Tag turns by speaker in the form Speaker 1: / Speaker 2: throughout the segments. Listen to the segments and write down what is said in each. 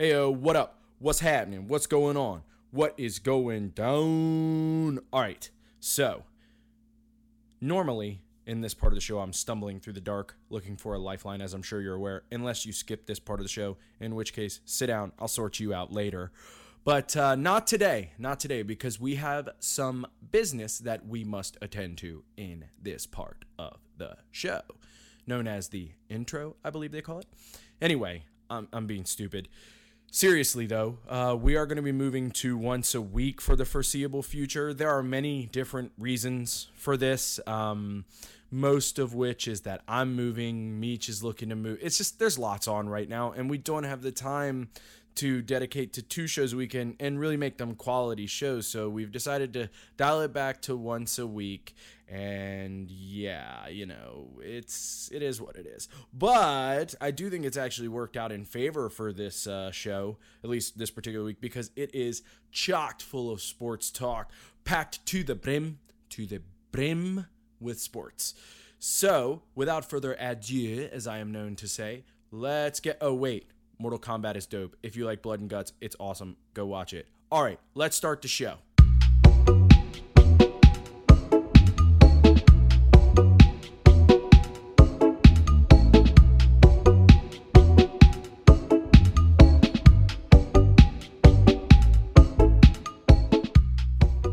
Speaker 1: Hey, yo, what up? What's happening? What's going on? What is going down? All right. So, normally in this part of the show, I'm stumbling through the dark looking for a lifeline, as I'm sure you're aware, unless you skip this part of the show, in which case, sit down. I'll sort you out later. But uh, not today, not today, because we have some business that we must attend to in this part of the show, known as the intro, I believe they call it. Anyway, I'm, I'm being stupid. Seriously, though, uh, we are going to be moving to once a week for the foreseeable future. There are many different reasons for this. Um, most of which is that I'm moving, Meech is looking to move. It's just there's lots on right now, and we don't have the time to dedicate to two shows a week and, really make them quality shows. So we've decided to dial it back to once a week. And yeah, you know, it's it is what it is. But I do think it's actually worked out in favor for this uh, show, at least this particular week, because it is chocked full of sports talk, packed to the brim, to the brim with sports. So, without further adieu, as I am known to say, let's get. Oh, wait. Mortal Kombat is dope. If you like blood and guts, it's awesome. Go watch it. All right, let's start the show.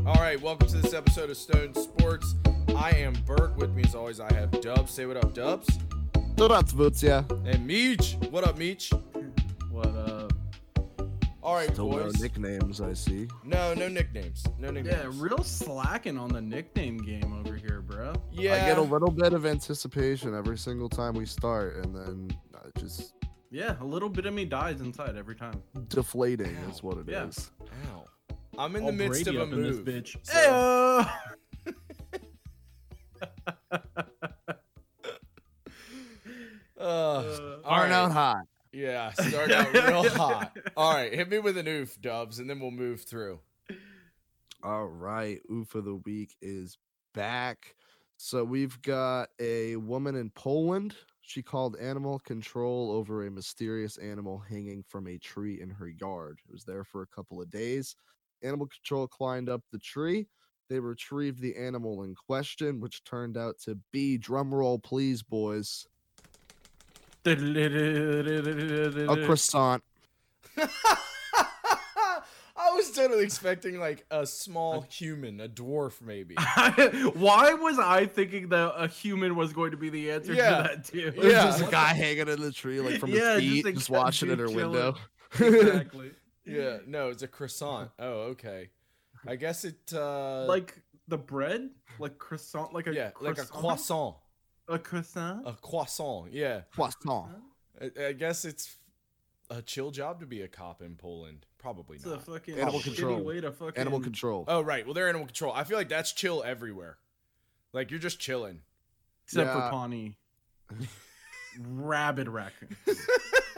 Speaker 1: All right, Welcome to this episode of Stone Sports. I am Burke. With me, as always, I have Dubs. Say what up, Dubs.
Speaker 2: Dubs, that's Woods, yeah.
Speaker 1: And Meech. What up, Meech?
Speaker 3: What up?
Speaker 1: All right,
Speaker 2: Still no
Speaker 1: boys.
Speaker 2: nicknames, I see.
Speaker 1: No, no nicknames. No nicknames.
Speaker 3: Yeah, real slacking on the nickname game over here, bro.
Speaker 1: Yeah.
Speaker 2: I get a little bit of anticipation every single time we start, and then uh, just
Speaker 3: Yeah, a little bit of me dies inside every time.
Speaker 2: deflating is what it is.
Speaker 3: Yeah.
Speaker 1: Ow. I'm in
Speaker 3: All
Speaker 1: the midst
Speaker 3: Brady
Speaker 1: of a
Speaker 3: up in this
Speaker 1: move.
Speaker 3: bitch.
Speaker 1: so- Uh, all
Speaker 2: Starting out
Speaker 1: right.
Speaker 2: hot.
Speaker 1: Yeah, start out real hot. All right, hit me with an oof, Dubs, and then we'll move through.
Speaker 2: All right, oof of the week is back. So we've got a woman in Poland. She called animal control over a mysterious animal hanging from a tree in her yard. It was there for a couple of days. Animal control climbed up the tree. They retrieved the animal in question, which turned out to be drumroll, please, boys. A
Speaker 3: A
Speaker 2: croissant.
Speaker 1: I was totally expecting like a small human, a dwarf maybe.
Speaker 3: Why was I thinking that a human was going to be the answer
Speaker 1: Yeah.
Speaker 3: to that too?
Speaker 2: It was
Speaker 1: Yeah.
Speaker 2: just a guy hanging in the tree, like from
Speaker 3: Yeah,
Speaker 2: his
Speaker 3: just
Speaker 2: feet, just, watching in
Speaker 3: dude
Speaker 2: her window.
Speaker 3: exactly.
Speaker 1: Yeah, no, it's a croissant. Oh, okay. I guess it uh
Speaker 3: Like the bread, like croissant, like a
Speaker 1: yeah, like a
Speaker 3: croissant?
Speaker 1: Croissant.
Speaker 3: A croissant.
Speaker 1: A croissant. Yeah.
Speaker 2: Croissant.
Speaker 1: I, I guess it's a chill job to be a cop in Poland. Probably
Speaker 3: It's a
Speaker 1: not.
Speaker 3: fucking
Speaker 2: Animal control.
Speaker 3: way to fucking
Speaker 2: Animal control.
Speaker 1: Oh, right. Well, they're animal control. I feel like that's chill everywhere. Like you're just chilling.
Speaker 3: Except
Speaker 2: Yeah.
Speaker 3: for Pawnee. Rabid raccoon.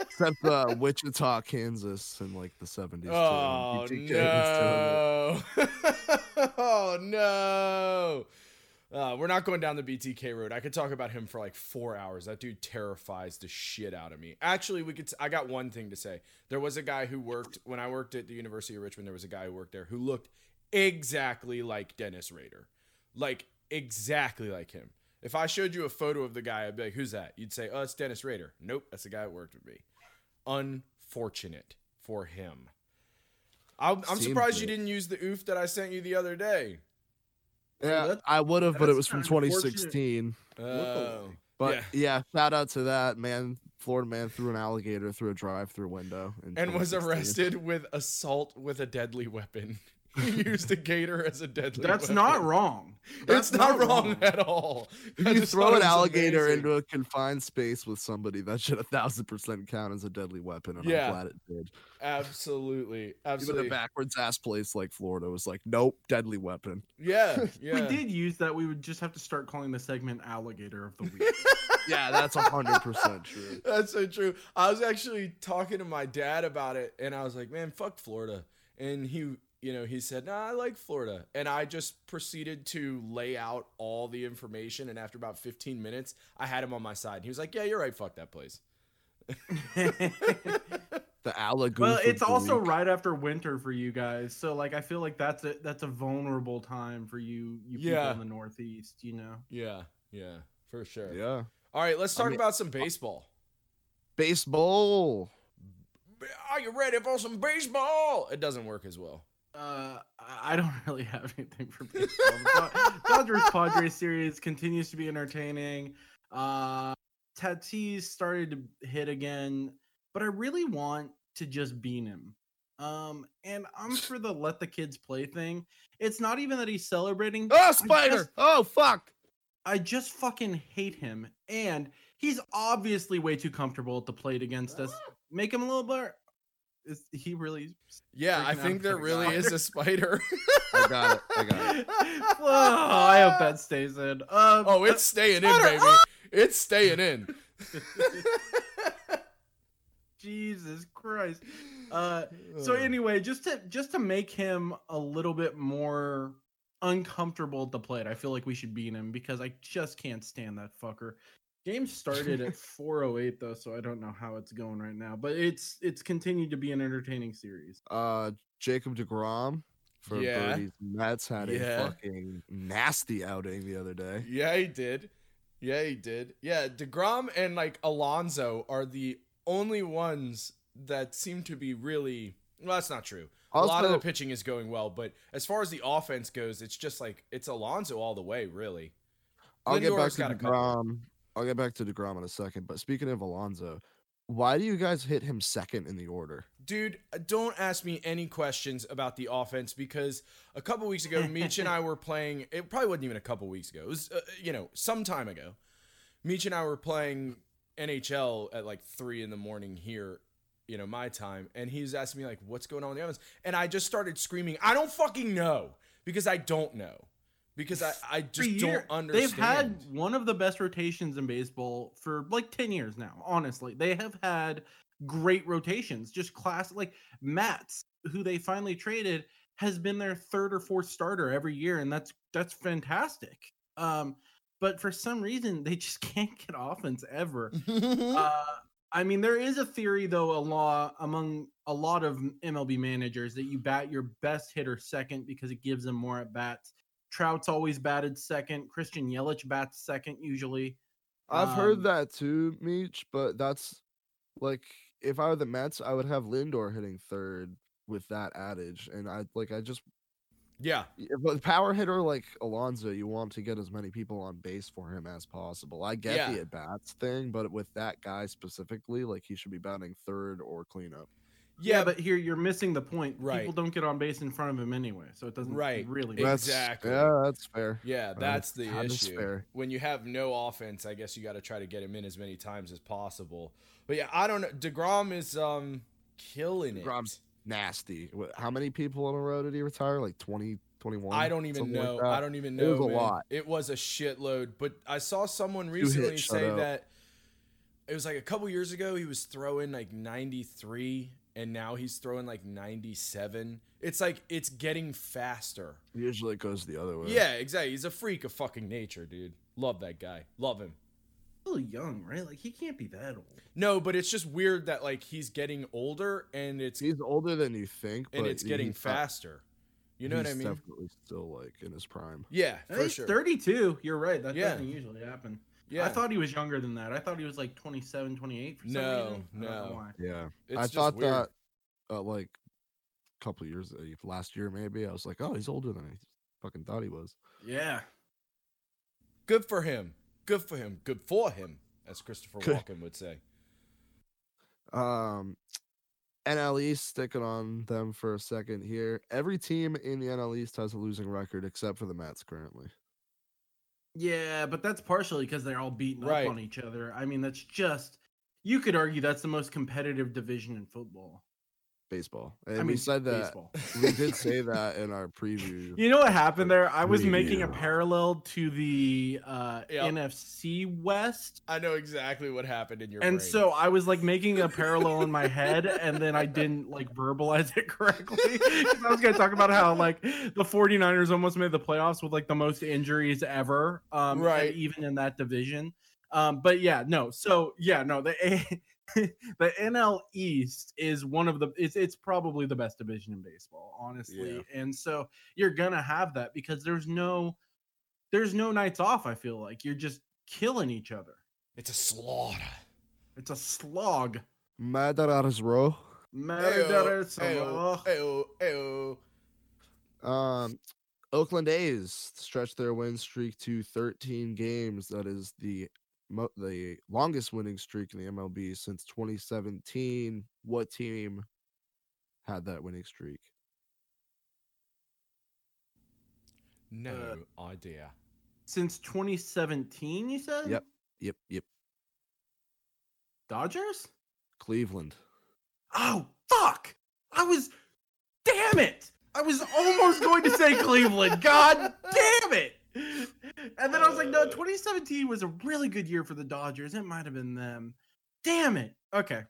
Speaker 2: Except uh, Wichita, Kansas in like the 70s.
Speaker 1: Oh
Speaker 2: BTK was doing it.
Speaker 1: no! oh no! Uh, we're not going down the BTK road. I could talk about him for like four hours. That dude terrifies the shit out of me. Actually, we could. I got one thing to say. There was a guy who worked when I worked at the University of Richmond. There was a guy who worked there who looked exactly like Dennis Rader, like exactly like him. If I showed you a photo of the guy, I'd be like, "Who's that?" You'd say, "Oh, it's Dennis Rader." Nope, that's the guy that worked with me. Unfortunate for him. I'm, I'm surprised you didn't use the oof that I sent you the other day.
Speaker 2: Yeah,
Speaker 3: that's-
Speaker 2: I would have, but it was from 2016.
Speaker 1: Oh,
Speaker 2: But
Speaker 1: yeah.
Speaker 2: yeah. shout out to that man. Florida man threw an alligator through a drive-through window
Speaker 1: and was arrested with assault with a deadly weapon. he used a gator as a deadly. Weapon.
Speaker 3: That's
Speaker 1: weapon.
Speaker 3: not wrong.
Speaker 1: It's
Speaker 3: That's
Speaker 1: not, wrong, at all.
Speaker 2: If
Speaker 1: I
Speaker 2: you throw an alligator
Speaker 1: amazing.
Speaker 2: into a confined space with somebody, that should a thousand percent count as a deadly weapon. And
Speaker 1: Yeah.
Speaker 2: I'm glad it did.
Speaker 1: absolutely, absolutely.
Speaker 2: Even a backwards ass place like Florida was like, nope, deadly weapon.
Speaker 1: yeah, yeah.
Speaker 3: we did use that, we would just have to start calling the segment Alligator of the Week.
Speaker 2: Yeah, that's a hundred percent true.
Speaker 1: That's so true. I was actually talking to my dad about it, and I was like, "Man, fuck Florida." And he, you know, he said, "Nah, I like Florida." And I just proceeded to lay out all the information. And after about 15 minutes, I had him on my side. He was like, "Yeah, you're right. Fuck that place."
Speaker 2: the Alagoo.
Speaker 3: Well, it's also
Speaker 2: week.
Speaker 3: right after winter for you guys, so like I feel like that's a that's a vulnerable time for you you people
Speaker 1: Yeah.
Speaker 3: in the Northeast. You know.
Speaker 1: Yeah, yeah, for sure.
Speaker 2: Yeah.
Speaker 1: All right, let's
Speaker 2: I
Speaker 1: talk
Speaker 2: mean-
Speaker 1: about some uh, baseball.
Speaker 2: Baseball.
Speaker 1: Are you ready for some baseball? It doesn't work as well.
Speaker 3: Uh, I I don't really have anything for baseball. The Pa- Dodgers Padres series continues to be entertaining. Uh, Tatis started to hit again, but I really want to just bean him. Um, and I'm for the let the kids play thing. It's not even that he's celebrating.
Speaker 2: Oh, spider.
Speaker 3: just-
Speaker 2: oh, fuck.
Speaker 3: I just fucking hate him. And he's obviously way too comfortable at the plate against us. Make him a little bit. Is he really?
Speaker 1: Yeah, I think there really
Speaker 3: guy.
Speaker 1: is a spider.
Speaker 2: I got it. I got it.
Speaker 3: oh, I hope that stays in. Um,
Speaker 1: oh, it's staying in, baby. It's staying in.
Speaker 3: Jesus Christ. Uh, so anyway, just to just to make him a little bit more uncomfortable at the plate, I feel like we should beat him because I just can't stand that fucker. Game started at 4:08 though, so I don't know how it's going right now, but it's it's continued to be an entertaining series.
Speaker 2: Uh, Jacob DeGrom for
Speaker 1: Yeah.
Speaker 2: Birdie's Mets had
Speaker 1: Yeah.
Speaker 2: a fucking nasty outing the other day.
Speaker 1: Yeah, he did. Yeah, he did. Yeah, DeGrom and like Alonso are the only ones that seem to be really well, that's not true. a lot of the pitching is going well, but as far as the offense goes, it's just like it's Alonso all the way, really.
Speaker 2: I'll get back to
Speaker 1: got a.
Speaker 2: DeGrom. I'll get back to DeGrom in a second. But speaking of Alonso, why do you guys hit him second in the order?
Speaker 1: Dude, uh, don't ask me any questions about the offense because a couple weeks ago, Meech and I were playing. It probably wasn't even a couple weeks ago. It was, uh, you know, some time ago. Meech and I were playing NHL at like three in the morning here, you know, my time, and he was asking me like, "What's going on with the offense?" And I just started screaming, "I don't fucking know," because I don't know, because I I just
Speaker 3: year-
Speaker 1: don't understand.
Speaker 3: They've had one of the best rotations in baseball for like 10 years now, honestly. They have had great rotations, just class like Matz, who they finally traded, has been their third or fourth starter every year, and that's that's fantastic. Um, but for some reason they just can't get offense ever. Uh, I mean, there is a theory though, a law among a lot of MLB managers that you bat your best hitter second because it gives them more at bats. Trout's always batted second. Christian Yelich bats second usually.
Speaker 2: I've heard
Speaker 3: Um,
Speaker 2: that too, Meech, but that's like if I were the Mets, I would have Lindor hitting third with that adage. And I like I just
Speaker 1: yeah,
Speaker 2: if power hitter like Alonso, you want to get as many people on base for him as possible. I get
Speaker 1: Yeah.
Speaker 2: the at bats thing, but with that guy specifically, like he should be batting third or cleanup.
Speaker 3: Yeah,
Speaker 1: yeah,
Speaker 3: but here you're missing the point.
Speaker 1: Right.
Speaker 3: People don't get on base in front of him anyway, so it doesn't
Speaker 1: Right.
Speaker 3: really.
Speaker 1: Ex-
Speaker 2: That's-
Speaker 1: Exactly.
Speaker 2: Yeah, that's fair.
Speaker 1: Yeah, that's the
Speaker 2: that is
Speaker 1: issue.
Speaker 2: fair.
Speaker 1: When you have no offense, I guess you got to try to get him in as many times as possible. But yeah, I don't know. Degrom is um killing it.
Speaker 2: DeGrom's nasty. How many people in a row did he retire? Like 20, 21?
Speaker 1: I don't even
Speaker 2: something like
Speaker 1: know. I don't even know.
Speaker 2: It
Speaker 1: know.
Speaker 2: was a
Speaker 1: man.
Speaker 2: lot.
Speaker 1: It was a shitload. But I saw someone
Speaker 2: hit
Speaker 1: recently say that it was like a couple years ago he was throwing like 93 and now he's throwing like 97. It's like it's getting faster.
Speaker 2: Usually it goes the other way.
Speaker 1: Yeah, exactly. He's a freak of fucking nature, dude. Love that guy. Love him.
Speaker 3: Still young, right? Like he can't be that old.
Speaker 1: No, but it's just weird that like he's getting older and it's
Speaker 2: He's older than you think,
Speaker 1: and
Speaker 2: but
Speaker 1: it's getting faster. You know what I
Speaker 2: he's
Speaker 1: mean?
Speaker 2: Definitely still like in his prime.
Speaker 1: Yeah, for
Speaker 3: He's
Speaker 1: sure.
Speaker 3: 32. You're right. That
Speaker 1: Yeah.
Speaker 3: doesn't usually happen.
Speaker 1: Yeah,
Speaker 3: I thought he was younger than that. I thought he was like 27, 28 for some
Speaker 1: No,
Speaker 3: reason. I
Speaker 1: no.
Speaker 2: Yeah,
Speaker 1: it's
Speaker 2: I thought
Speaker 1: weird.
Speaker 2: that uh, like a couple years uh, last year maybe. I was like, oh, he's older than I fucking thought he was.
Speaker 3: Yeah.
Speaker 1: Good for him. Good for him. Good for him, as Christopher Walken would say.
Speaker 2: Um, NL East sticking on them for a second here. Every team in the NL East has a losing record except for the Mets currently.
Speaker 3: Yeah, but that's partially because they're all beating
Speaker 1: Right.
Speaker 3: up on each other. I mean, that's just you could argue that's the most competitive division in football.
Speaker 2: Baseball, and
Speaker 3: I
Speaker 2: we
Speaker 3: mean,
Speaker 2: said that.
Speaker 3: baseball.
Speaker 2: We did say that in our preview.
Speaker 3: You know what happened there? I was making a parallel to the uh,
Speaker 1: Yep.
Speaker 3: NFC West.
Speaker 1: I know exactly what happened in your
Speaker 3: And
Speaker 1: brain.
Speaker 3: so I was like making a parallel in my head, and then I didn't like verbalize it correctly. 'Cause I was going to talk about how like the 49ers almost made the playoffs with like the most injuries ever, um,
Speaker 1: Right.
Speaker 3: even in that division. Um, but yeah, no. So yeah, no. The A- the NL East is one of the it's it's probably the best division in baseball, honestly.
Speaker 2: Yeah.
Speaker 3: And so you're gonna have that because there's no there's no nights off. I feel like you're just killing each other.
Speaker 1: It's a slaughter.
Speaker 3: It's a slog.
Speaker 2: Madaras row.
Speaker 3: Murder, slog.
Speaker 1: ayo, ayo.
Speaker 2: Um, Oakland A's stretch their win streak to 13 games. That is the mo- the longest winning streak in the MLB since 2017. What team had that winning streak?
Speaker 1: Uh, no idea.
Speaker 3: Since 2017, you said?
Speaker 2: Yep. Yep, yep.
Speaker 3: Dodgers?
Speaker 2: Cleveland.
Speaker 3: Oh, fuck! I was. Damn it! I was almost going to say Cleveland. God damn it! And then I was like, no, uh. 2017 was a really good year for the Dodgers. It might have been them. Damn it. Okay.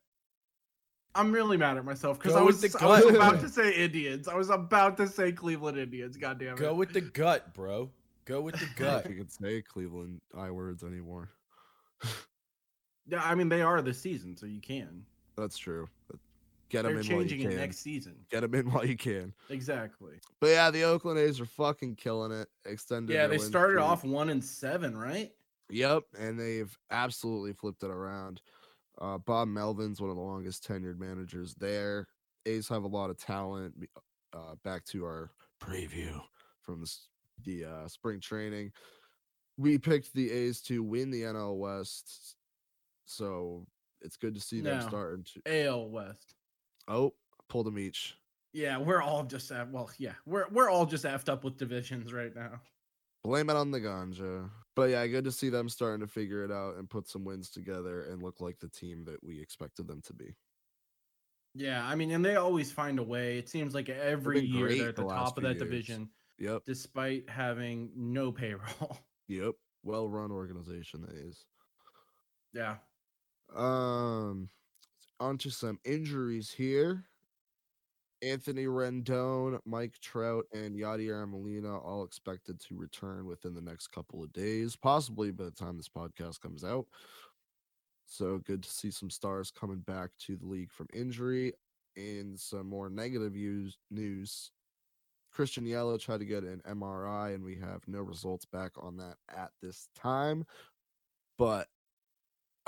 Speaker 3: I'm really mad at myself because I was, I was about to say Indians. I was about to say Cleveland Indians. God damn it.
Speaker 1: Go with the gut, bro. Go with the
Speaker 2: I don't
Speaker 1: gut.
Speaker 2: think you can say Cleveland I words anymore.
Speaker 3: Yeah, I mean, they are this season, so you can.
Speaker 2: That's true. Get them
Speaker 3: They're
Speaker 2: in while you
Speaker 3: changing it next season.
Speaker 2: Get them in while you can.
Speaker 3: Exactly.
Speaker 2: But yeah, the Oakland A's are fucking killing it. Extended.
Speaker 3: Yeah, they started
Speaker 2: streak.
Speaker 3: off one and seven, right?
Speaker 2: Yep, and they've absolutely flipped it around. Uh, Bob Melvin's one of the longest tenured managers there. A's have a lot of talent. Uh, back to our preview from the, the uh, spring training. We picked the A's to win the NL West, so it's good to see them
Speaker 3: No.
Speaker 2: starting to.
Speaker 3: AL West.
Speaker 2: Oh, pulled them each.
Speaker 3: Yeah, we're all just uh, well, yeah, we're we're all just effed up with divisions right now.
Speaker 2: Blame it on the ganja. But yeah, good to see them starting to figure it out and put some wins together and look like the team that we expected them to be.
Speaker 3: Yeah, I mean, and they always find a way. It seems like every year they're at
Speaker 2: the
Speaker 3: the top of that
Speaker 2: years.
Speaker 3: division,
Speaker 2: Yep.
Speaker 3: despite having no payroll.
Speaker 2: Yep. Well run organization that is.
Speaker 3: yeah,
Speaker 2: Um onto some injuries here. Anthony Rendon, Mike Trout, and Yadier Molina all expected to return within the next couple of days, possibly by the time this podcast comes out. So good to see some stars coming back to the league from injury. And some more negative news. Christian Yelich tried to get an MRI, and we have no results back on that at this time. But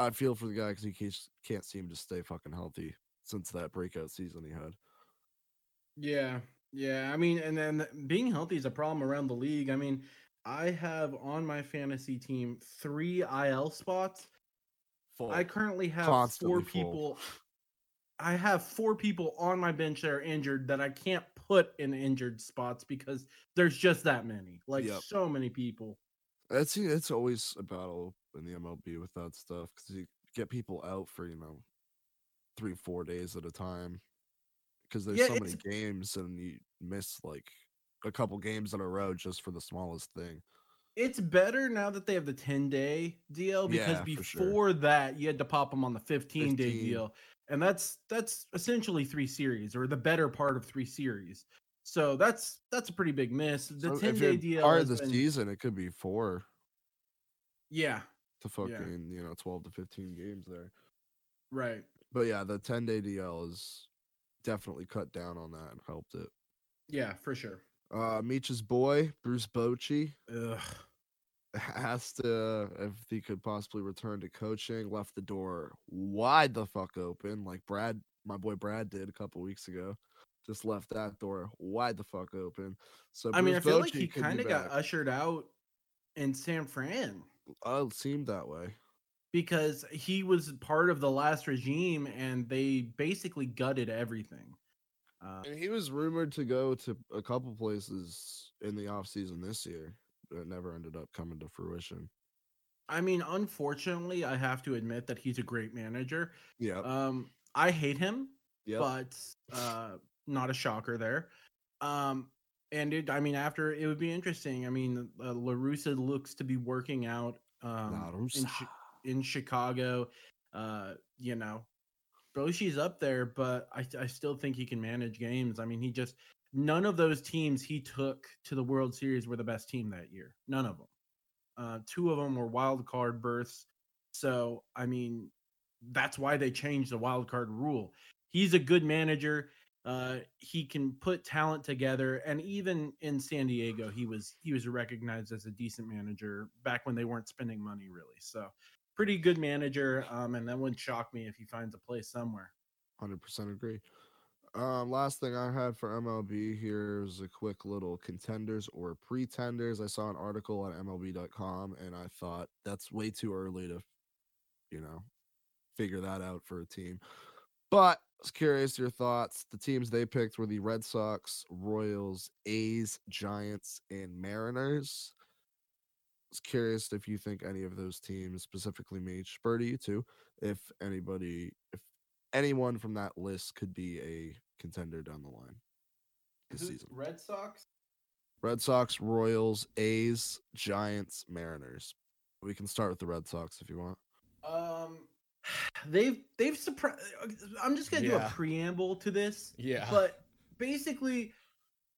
Speaker 2: I feel for the guy because he can't, can't seem to stay fucking healthy since that breakout season he had.
Speaker 3: yeah, yeah. I mean, and then being healthy is a problem around the league. I mean, I have on my fantasy team three IL spots. I currently have
Speaker 2: Constantly
Speaker 3: four
Speaker 2: full.
Speaker 3: people. I have four people on my bench that are injured that I can't put in injured spots because there's just that many. Like
Speaker 2: Yep.
Speaker 3: so many people.
Speaker 2: That's it's always a battle in the MLB with that stuff because you get people out for you know three four days at a time because there's
Speaker 3: Yeah,
Speaker 2: so many games and you miss like a couple games in a row just for the smallest thing.
Speaker 3: It's better now that they have the 10 day deal because
Speaker 2: Yeah, for sure.
Speaker 3: before that you had to pop them on the 15 day
Speaker 2: 15.
Speaker 3: deal. And that's that's essentially three series or the better part of three series. So that's that's a pretty big miss. The
Speaker 2: So
Speaker 3: 10
Speaker 2: if
Speaker 3: day deal
Speaker 2: part of the
Speaker 3: been-
Speaker 2: season, it could be four
Speaker 3: Yeah,
Speaker 2: to fucking you know twelve to fifteen games there.
Speaker 3: right.
Speaker 2: But yeah, the ten day DL is definitely cut down on that and helped it.
Speaker 3: Yeah, for sure.
Speaker 2: Uh, Meech's boy Bruce Bochy
Speaker 3: Ugh.
Speaker 2: asked uh, if he could possibly return to coaching. Left the door wide the fuck open, like Brad, my boy Brad did a couple weeks ago. Just left that door wide the fuck open. So
Speaker 3: I mean, I
Speaker 2: Bruce
Speaker 3: feel like he kind of got ushered out in San Fran
Speaker 2: It seemed that way.
Speaker 3: because he was part of the last regime and they basically gutted everything. Uh,
Speaker 2: And he was rumored to go to a couple places in the off season this year, but it never ended up coming to fruition.
Speaker 3: I mean, unfortunately, I have to admit that he's a great manager.
Speaker 2: Yeah.
Speaker 3: Um, I hate him,
Speaker 2: Yep.
Speaker 3: but uh, not a shocker there. Um, and it, I mean, after it would be interesting. I mean, uh, La Russa looks to be working out um, in, Chi- in Chicago. Uh, you know, Bochy's up there, but I, I still think he can manage games. I mean, he just none of those teams he took to the World Series were the best team that year. None of them. Uh, two of them were wild card berths. So I mean, that's why they changed the wild card rule. He's a good manager. Uh, he can put talent together, and even in San Diego, he was he was recognized as a decent manager back when they weren't spending money really. So, pretty good manager. Um, and that wouldn't shock me if he finds a place somewhere.
Speaker 2: Hundred percent agree. Um, last thing I had for MLB here is a quick little contenders or pretenders. I saw an article on MLB.com and I thought that's way too early to, you know, figure that out for a team. But I was curious your thoughts. The teams they picked were the Red Sox, Royals, A's, Giants, and Mariners. I was curious if you think any of those teams, specifically me, Spur to you too, if anybody, if anyone from that list could be a contender down the line this season.
Speaker 3: Red Sox.
Speaker 2: Red Sox, Royals, A's, Giants, Mariners. We can start with the Red Sox if you want.
Speaker 3: They've they've surprised. I'm just gonna do a preamble to this,
Speaker 1: Yeah.
Speaker 3: but basically,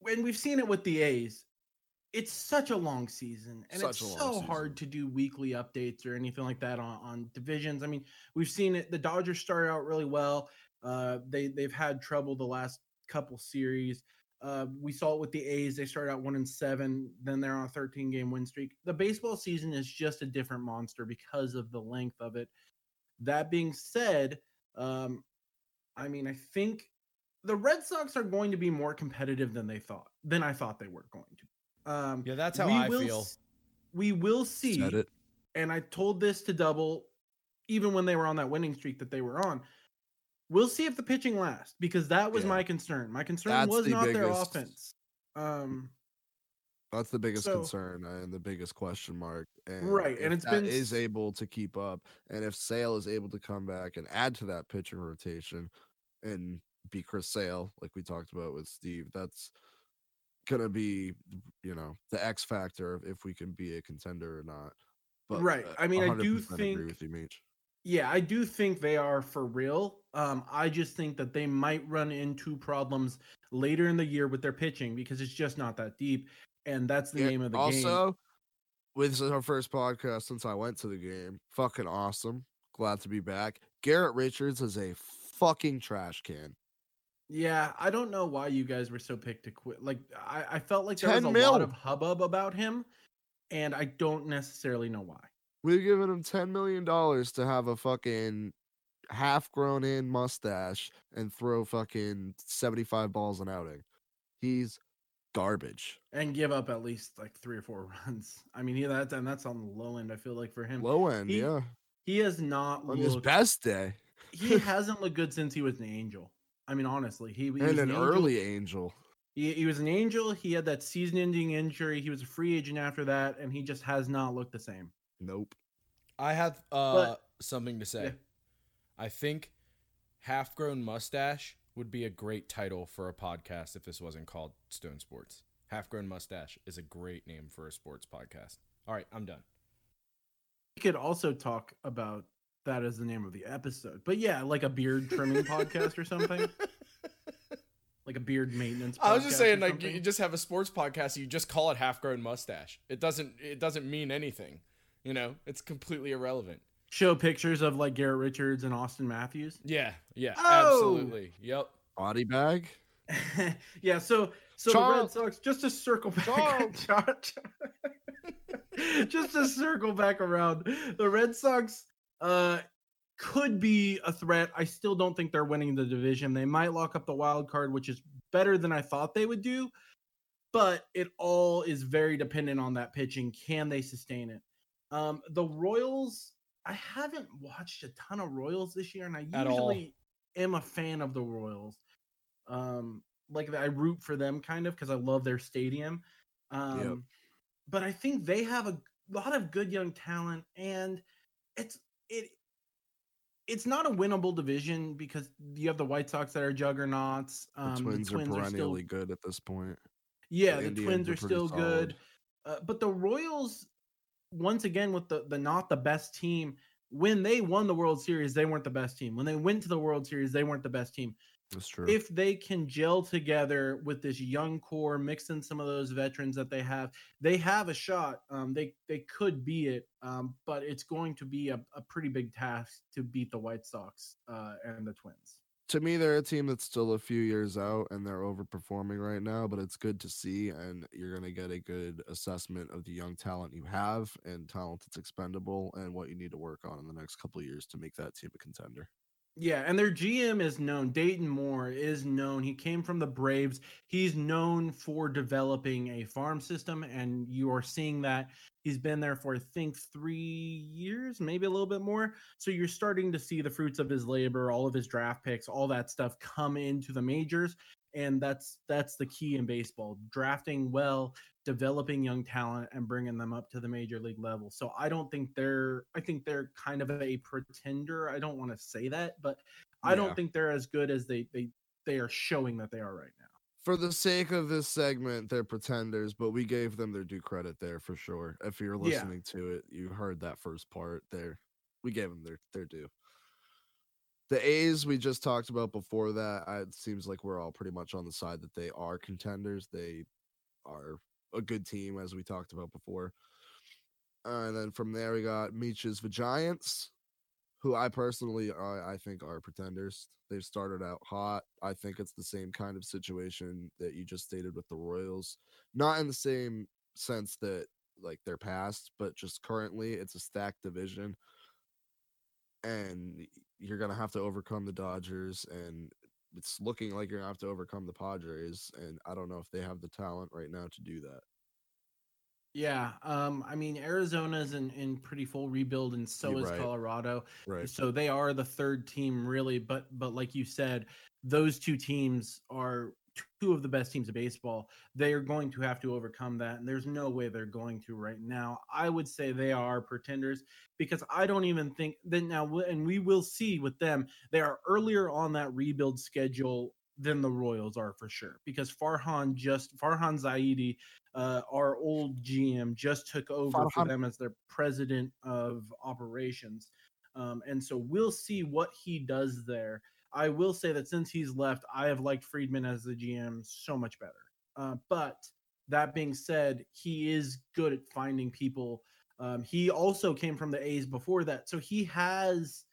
Speaker 3: when we've seen it with the A's, it's such a long season, and
Speaker 2: Such
Speaker 3: it's so hard to do weekly updates or anything like that on, on divisions. I mean, we've seen it. The Dodgers started out really well. Uh, they they've had trouble the last couple series. Uh, we saw it with the A's. They started out one and seven, then they're on a 13 game win streak. The baseball season is just a different monster because of the length of it. That being said, um, I mean, I think the Red Sox are going to be more competitive than they thought than I thought they were going to. Um,
Speaker 1: yeah, that's how
Speaker 3: we
Speaker 1: I
Speaker 3: will
Speaker 1: feel.
Speaker 3: s- We will see
Speaker 2: it.
Speaker 3: and I told this to double, even when they were on that winning streak that they were on. We'll see if the pitching lasts because that was
Speaker 2: Yeah.
Speaker 3: my concern. My concern
Speaker 2: That's
Speaker 3: was
Speaker 2: the
Speaker 3: not their offense. Um,
Speaker 2: That's the biggest
Speaker 3: So-
Speaker 2: concern and the biggest question mark. And
Speaker 3: Right, and it's
Speaker 2: that
Speaker 3: been
Speaker 2: is able to keep up, and if Sale is able to come back and add to that pitching rotation and be Chris Sale, like we talked about with Steve, that's gonna be, you know, the X factor of if we can be a contender or not.
Speaker 3: But Right,
Speaker 2: uh,
Speaker 3: I mean, I do
Speaker 2: 100% agree
Speaker 3: think-
Speaker 2: with you, Meech.
Speaker 3: yeah, I do think they are for real. Um, I just think that they might run into problems later in the year with their pitching because it's just not that deep, and that's the
Speaker 2: Yeah,
Speaker 3: name of the game.
Speaker 2: also, this is our first podcast since I went to the game. Fucking awesome. Glad to be back. Garrett Richards is a fucking trash can.
Speaker 3: Yeah, I don't know why you guys were so picked to quit. Like, I, I felt like there was a
Speaker 2: mil.
Speaker 3: lot of hubbub about him, and I don't necessarily know why.
Speaker 2: We've given him ten million dollars to have a fucking half grown in mustache and throw fucking seventy five balls an outing. He's garbage.
Speaker 3: And give up at least like three or four runs. I mean, yeah, that's and that's on the low end. I feel like for him,
Speaker 2: Low end,
Speaker 3: he-
Speaker 2: yeah.
Speaker 3: he has not
Speaker 2: On his best day.
Speaker 3: he hasn't looked good since he was an angel. I mean, honestly, he, he was
Speaker 2: and an
Speaker 3: angel-
Speaker 2: early angel.
Speaker 3: He, he was an angel. He had that season-ending injury. He was a free agent after that, and he just has not looked the same.
Speaker 2: Nope.
Speaker 1: I have uh,
Speaker 3: But-
Speaker 1: something to say.
Speaker 3: yeah.
Speaker 1: I think half grown mustache would be a great title for a podcast if this wasn't called Stone Sports. Half grown mustache is a great name for a sports podcast. All right, I'm done.
Speaker 3: We could also talk about that as the name of the episode. But yeah, like a beard trimming podcast or something. Like a beard maintenance.
Speaker 1: I was just saying, like,
Speaker 3: something.
Speaker 1: you just have a sports podcast, you just call it half grown mustache. It doesn't. It doesn't mean anything. You know, it's completely irrelevant.
Speaker 3: Show pictures of like Garrett Richards and Auston Matthews.
Speaker 1: Yeah, yeah,
Speaker 3: Oh!
Speaker 1: absolutely. Yep.
Speaker 2: Body bag.
Speaker 3: yeah, so so the Red Sox just to circle back
Speaker 2: Charles.
Speaker 3: Char- Char- just to circle back around, the Red Sox uh could be a threat. I still don't think they're winning the division. They might lock up the wild card, which is better than I thought they would do, but it all is very dependent on that pitching. Can they sustain it? Um the Royals, I haven't watched a ton of Royals this year, and I
Speaker 1: At all.
Speaker 3: usually am a fan of the Royals. Um, like I root for them kind of because I love their stadium. Um, but I think they have a lot of good young talent, and it's it. It's not a winnable division because you have the White Sox that are juggernauts.
Speaker 2: The
Speaker 3: Um,
Speaker 2: twins,
Speaker 3: the Twins
Speaker 2: are
Speaker 3: are still
Speaker 2: perennially good at this point.
Speaker 3: yeah,
Speaker 2: The
Speaker 3: the, Twins
Speaker 2: are
Speaker 3: are still good. Uh, but the Royals, once again, with the the not the best team, when they won the World Series, they weren't the best team. When they went to the World Series, they weren't the best team.
Speaker 2: That's true.
Speaker 3: if they can gel together with this young core, mix in some of those veterans that they have, they have a shot. Um, they they could be it, um, but it's going to be a, a pretty big task to beat the White Sox uh, and the Twins.
Speaker 2: To me, they're a team that's still a few years out and they're overperforming right now, but it's good to see. And you're going to get a good assessment of the young talent you have and talent that's expendable and what you need to work on in the next couple of years to make that team a contender.
Speaker 3: Yeah, and their GM is known. Dayton Moore is known. He came from the Braves. He's known for developing a farm system, and you are seeing that. He's been there for I think three years, maybe a little bit more. So you're starting to see the fruits of his labor, all of his draft picks, all that stuff come into the majors, and that's that's the key in baseball: drafting well, developing young talent, and bringing them up to the major league level. So I don't think they're. I think they're kind of a pretender. I don't want to say that, but I
Speaker 2: Yeah.
Speaker 3: don't think they're as good as they they they are showing that they are right now.
Speaker 2: For the sake of this segment, they're pretenders, but we gave them their due credit there for sure. If you're
Speaker 3: Yeah.
Speaker 2: listening to it, you heard that first part there. We gave them their, their due. The A's we just talked about before that. It seems like we're all pretty much on the side that they are contenders. They are a good team, as we talked about before. And then from there, we got Meech's the Giants, who I personally I, I think are pretenders. They've started out hot. I think it's the same kind of situation that you just stated with the Royals. Not in the same sense that like they're past, but just currently it's a stacked division. And you're gonna have to overcome the Dodgers and it's looking like you're gonna have to overcome the Padres. And I don't know if they have the talent right now to do that.
Speaker 3: Yeah, um, I mean Arizona's in in pretty full rebuild, and so is. Colorado.
Speaker 2: Right.
Speaker 3: So they are the third team, really. But but like you said, those two teams are two of the best teams of baseball. They are going to have to overcome that, and there's no way they're going to right now. I would say they are pretenders because I don't even think that now, and we will see with them. They are earlier on that rebuild schedule than the Royals are for sure because Farhan just Farhan Zaidi, uh, our old GM, just took over for them as their president of operations. Um, and so we'll see what he does there. I will say that since he's left, I have liked Friedman as the GM so much better. Uh, but that being said, he is good at finding people. Um, he also came from the A's before that, so he has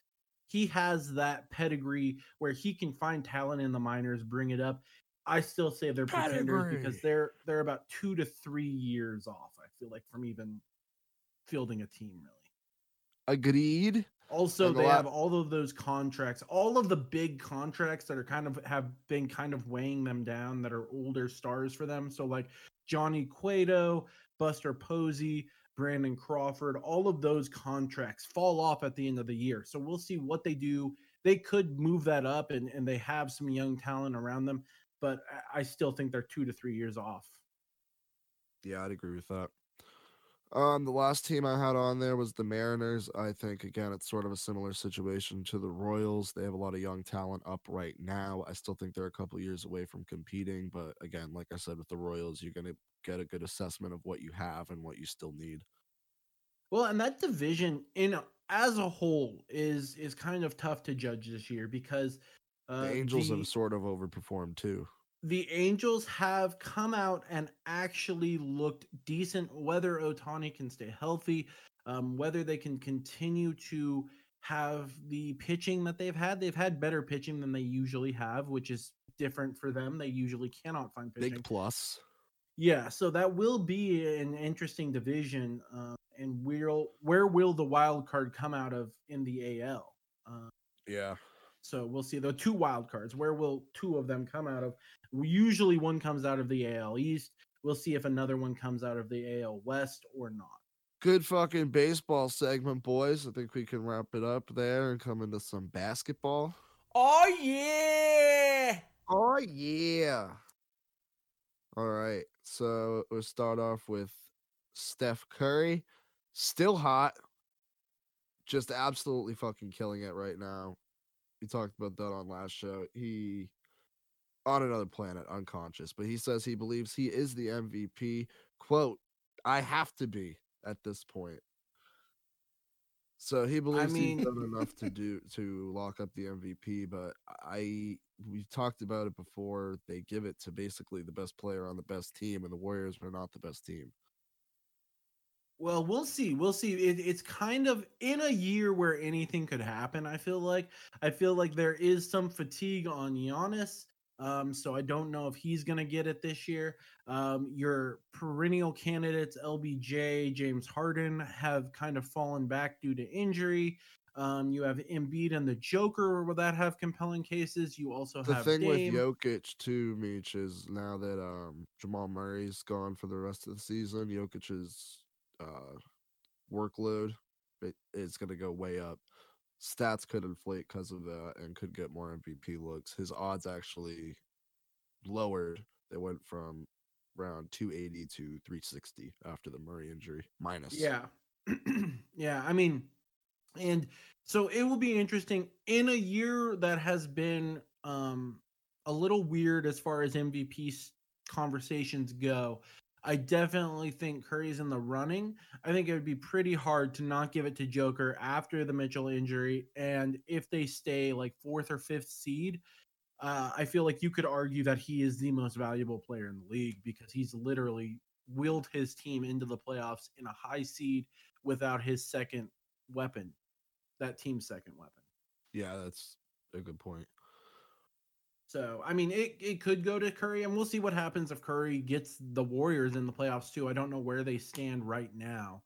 Speaker 3: he has that pedigree where he can find talent in the minors, bring it up. I still say they're pretenders because they're they're about two to three years off. I feel like from even fielding a team really.
Speaker 2: Agreed.
Speaker 3: Also, they have all of those contracts, all of the big contracts that are kind of have been kind of weighing them down that are older stars for them. So like Johnny Cueto, Buster Posey, Brandon Crawford, all of those contracts fall off at the end of the year. So we'll see what they do. They could move that up and, and they have some young talent around them, but I still think they're two to three years off.
Speaker 2: Yeah, I'd agree with that. Um, the last team I had on there was the Mariners. I think again it's sort of a similar situation to the Royals. They have a lot of young talent up right now. I still think they're a couple years away from competing, but again, like I said with the Royals, you're gonna get a good assessment of what you have and what you still need.
Speaker 3: Well, and that division in as a whole is is kind of tough to judge this year because uh,
Speaker 2: The Angels
Speaker 3: the,
Speaker 2: have sort of overperformed too.
Speaker 3: The Angels have come out and actually looked decent. Whether Ohtani can stay healthy, um, whether they can continue to have the pitching that they've had, they've had better pitching than they usually have, which is different for them. They usually cannot find pitching.
Speaker 2: Big plus.
Speaker 3: Yeah, so that will be an interesting division, uh, and we'll where will the wild card come out of in the AL? Uh,
Speaker 2: Yeah.
Speaker 3: So we'll see the two wild cards. Where will two of them come out of? Usually one comes out of the AL East. We'll see if another one comes out of the AL West or not.
Speaker 2: Good fucking baseball segment, boys. I think we can wrap it up there and come into some basketball.
Speaker 1: Oh yeah!
Speaker 2: Oh yeah. All right. So we'll start off with Steph Curry. Still hot. Just absolutely fucking killing it right now. We talked about that on last show. He on another planet, unconscious, but he says he believes he is the MVP. Quote, I have to be at this point. So he believes
Speaker 3: mean-
Speaker 2: he's done enough to do to lock up the MVP, but I we've talked about it before. They give it to basically the best player on the best team, and the Warriors are not the best team.
Speaker 3: Well, we'll see. We'll see. It, it's kind of in a year where anything could happen. I feel like I feel like there is some fatigue on Giannis. Um, so I don't know if he's gonna get it this year. Um, your perennial candidates, LBJ, James Harden, have kind of fallen back due to injury. Um, you have Embiid and the Joker will that have compelling cases. You also
Speaker 2: The
Speaker 3: have the
Speaker 2: thing
Speaker 3: Dame.
Speaker 2: with Jokic too, Meech, is now that um Jamal Murray's gone for the rest of the season, Jokic's uh workload it is going to go way up. Stats could inflate because of that and could get more MVP looks. His odds actually lowered. They went from around 280 to 360 after the Murray injury. Minus.
Speaker 3: Yeah. yeah. I mean, and so it will be interesting in a year that has been um a little weird as far as MVP conversations go. I definitely think Curry's in the running. I think it would be pretty hard to not give it to Joker after the Mitchell injury. And if they stay like fourth or fifth seed, uh, I feel like you could argue that he is the most valuable player in the league because he's literally willed his team into the playoffs in a high seed without his second weapon, that team's second weapon.
Speaker 2: Yeah, that's a good point.
Speaker 3: So, I mean, it, it could go to Curry, and we'll see what happens if Curry gets the Warriors in the playoffs too. I don't know where they stand right now.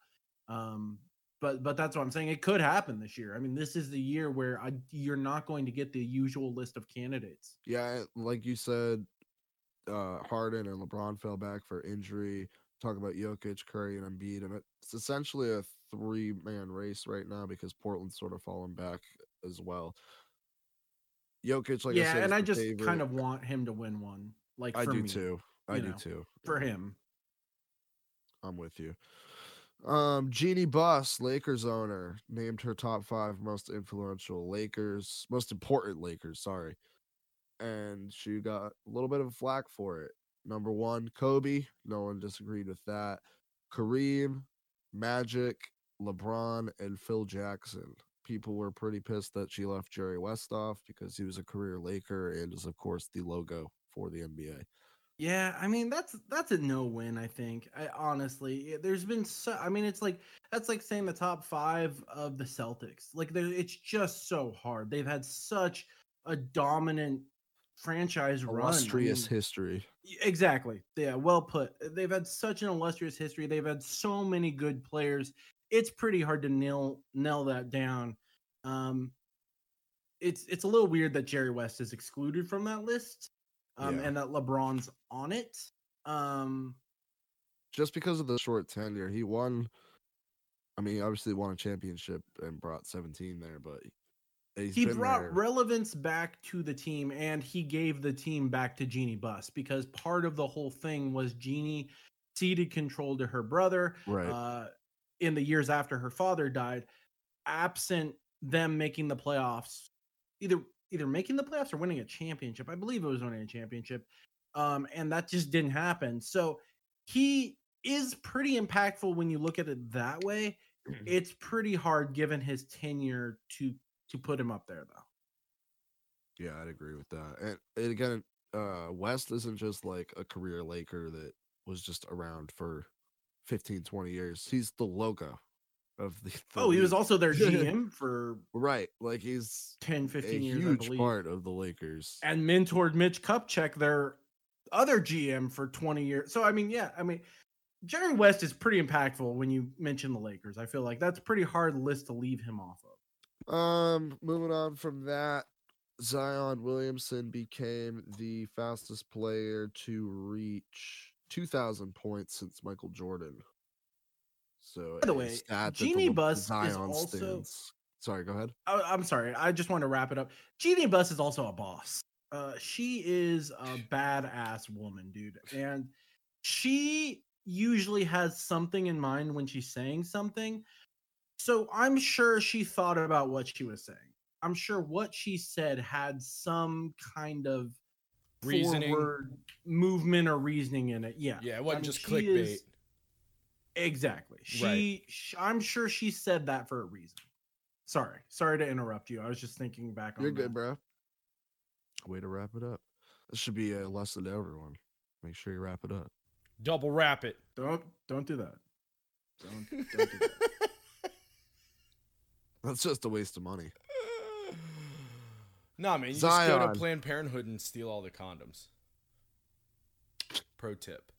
Speaker 3: Um, but but that's what I'm saying. It could happen this year. I mean, this is the year where I, you're not going to get the usual list of candidates.
Speaker 2: Yeah, like you said, uh, Harden and LeBron fell back for injury. Talk about Jokic, Curry, and Embiid, and it's essentially a three-man race right now because Portland's sort of fallen back as well. Jokic, like I
Speaker 3: yeah,
Speaker 2: said, is
Speaker 3: and I just
Speaker 2: favorite.
Speaker 3: kind of want him to win one. Like
Speaker 2: I do
Speaker 3: me,
Speaker 2: too. I do
Speaker 3: know,
Speaker 2: too.
Speaker 3: for him.
Speaker 2: I'm with you. Um, Jeannie Buss, Lakers owner, named her top five most influential Lakers, most important Lakers. Sorry, and she got a little bit of flack for it. Number one, Kobe. No one disagreed with that. Kareem, Magic, LeBron, and Phil Jackson. People were pretty pissed that she left Jerry West off because he was a career Laker and is, of course, the logo for the NBA.
Speaker 3: Yeah, I mean that's that's a no win. I think. I honestly, eh, there's been so. I mean, it's like that's like saying the top five of the Celtics. Like, it's just so hard. They've had such a dominant franchise run. I
Speaker 2: Illustrious
Speaker 3: mean,
Speaker 2: history.
Speaker 3: exactly. Yeah, well put. They've had such an illustrious history. They've had so many good players. It's pretty hard to nail nail that down. Um, it's it's a little weird that Jerry West is excluded from that list, um,
Speaker 2: Yeah.
Speaker 3: and that LeBron's on it. Um,
Speaker 2: just because of the short tenure, he won. I mean, he obviously won a championship and brought 17 there, but
Speaker 3: he brought
Speaker 2: there.
Speaker 3: relevance back to the team, and he gave the team back to Jeannie Buss because part of the whole thing was Jeannie ceded control to her brother.
Speaker 2: right.
Speaker 3: uh, in the years after her father died, absent them making the playoffs, either either making the playoffs or winning a championship. I believe it was winning a championship, um, and that just didn't happen. So he is pretty impactful when you look at it that way. It's pretty hard given his tenure to to put him up there though.
Speaker 2: yeah, I'd agree with that. And, and again, uh, West isn't just like a career Laker that was just around for 15, 20 years. He's the logo of the. the
Speaker 3: Oh, he was also their GM for
Speaker 2: right. Like he's
Speaker 3: 10,
Speaker 2: a
Speaker 3: 15 years,
Speaker 2: huge part of the Lakers.
Speaker 3: and mentored Mitch Kupchak, their other GM, for 20 years. So, I mean, yeah, I mean, Jerry West is pretty impactful when you mention the Lakers. I feel like that's a pretty hard list to leave him off of.
Speaker 2: Um, moving on from that, Zion Williamson became the fastest player to reach 2,000 points since Michael Jordan. So,
Speaker 3: By the way,
Speaker 2: that
Speaker 3: Jeannie
Speaker 2: Le-
Speaker 3: Buss is also-
Speaker 2: stands- Sorry, go ahead.
Speaker 3: I, I'm sorry. I just want to wrap it up. Jeannie Buss is also a boss. Uh, she is a badass woman, dude. And she usually has something in mind when she's saying something. So I'm sure she thought about what she was saying. I'm sure what she said had some kind of
Speaker 1: Reasoning.
Speaker 3: forward movement or reasoning in it. Yeah.
Speaker 1: Yeah, it wasn't
Speaker 3: mean,
Speaker 1: just clickbait.
Speaker 3: is- Exactly. She,
Speaker 1: Right.
Speaker 3: sh I'm sure she said that for a reason. Sorry, sorry to interrupt you. I was just thinking back on
Speaker 2: You're
Speaker 3: that.
Speaker 2: good, bro. Way to wrap it up. This should be a lesson to everyone. Make sure you wrap it up.
Speaker 1: Double wrap it.
Speaker 3: Don't don't do that. Don't, don't do that.
Speaker 2: That's just a waste of money.
Speaker 1: nah, man, you just go to Planned Parenthood and steal all the condoms. Pro tip.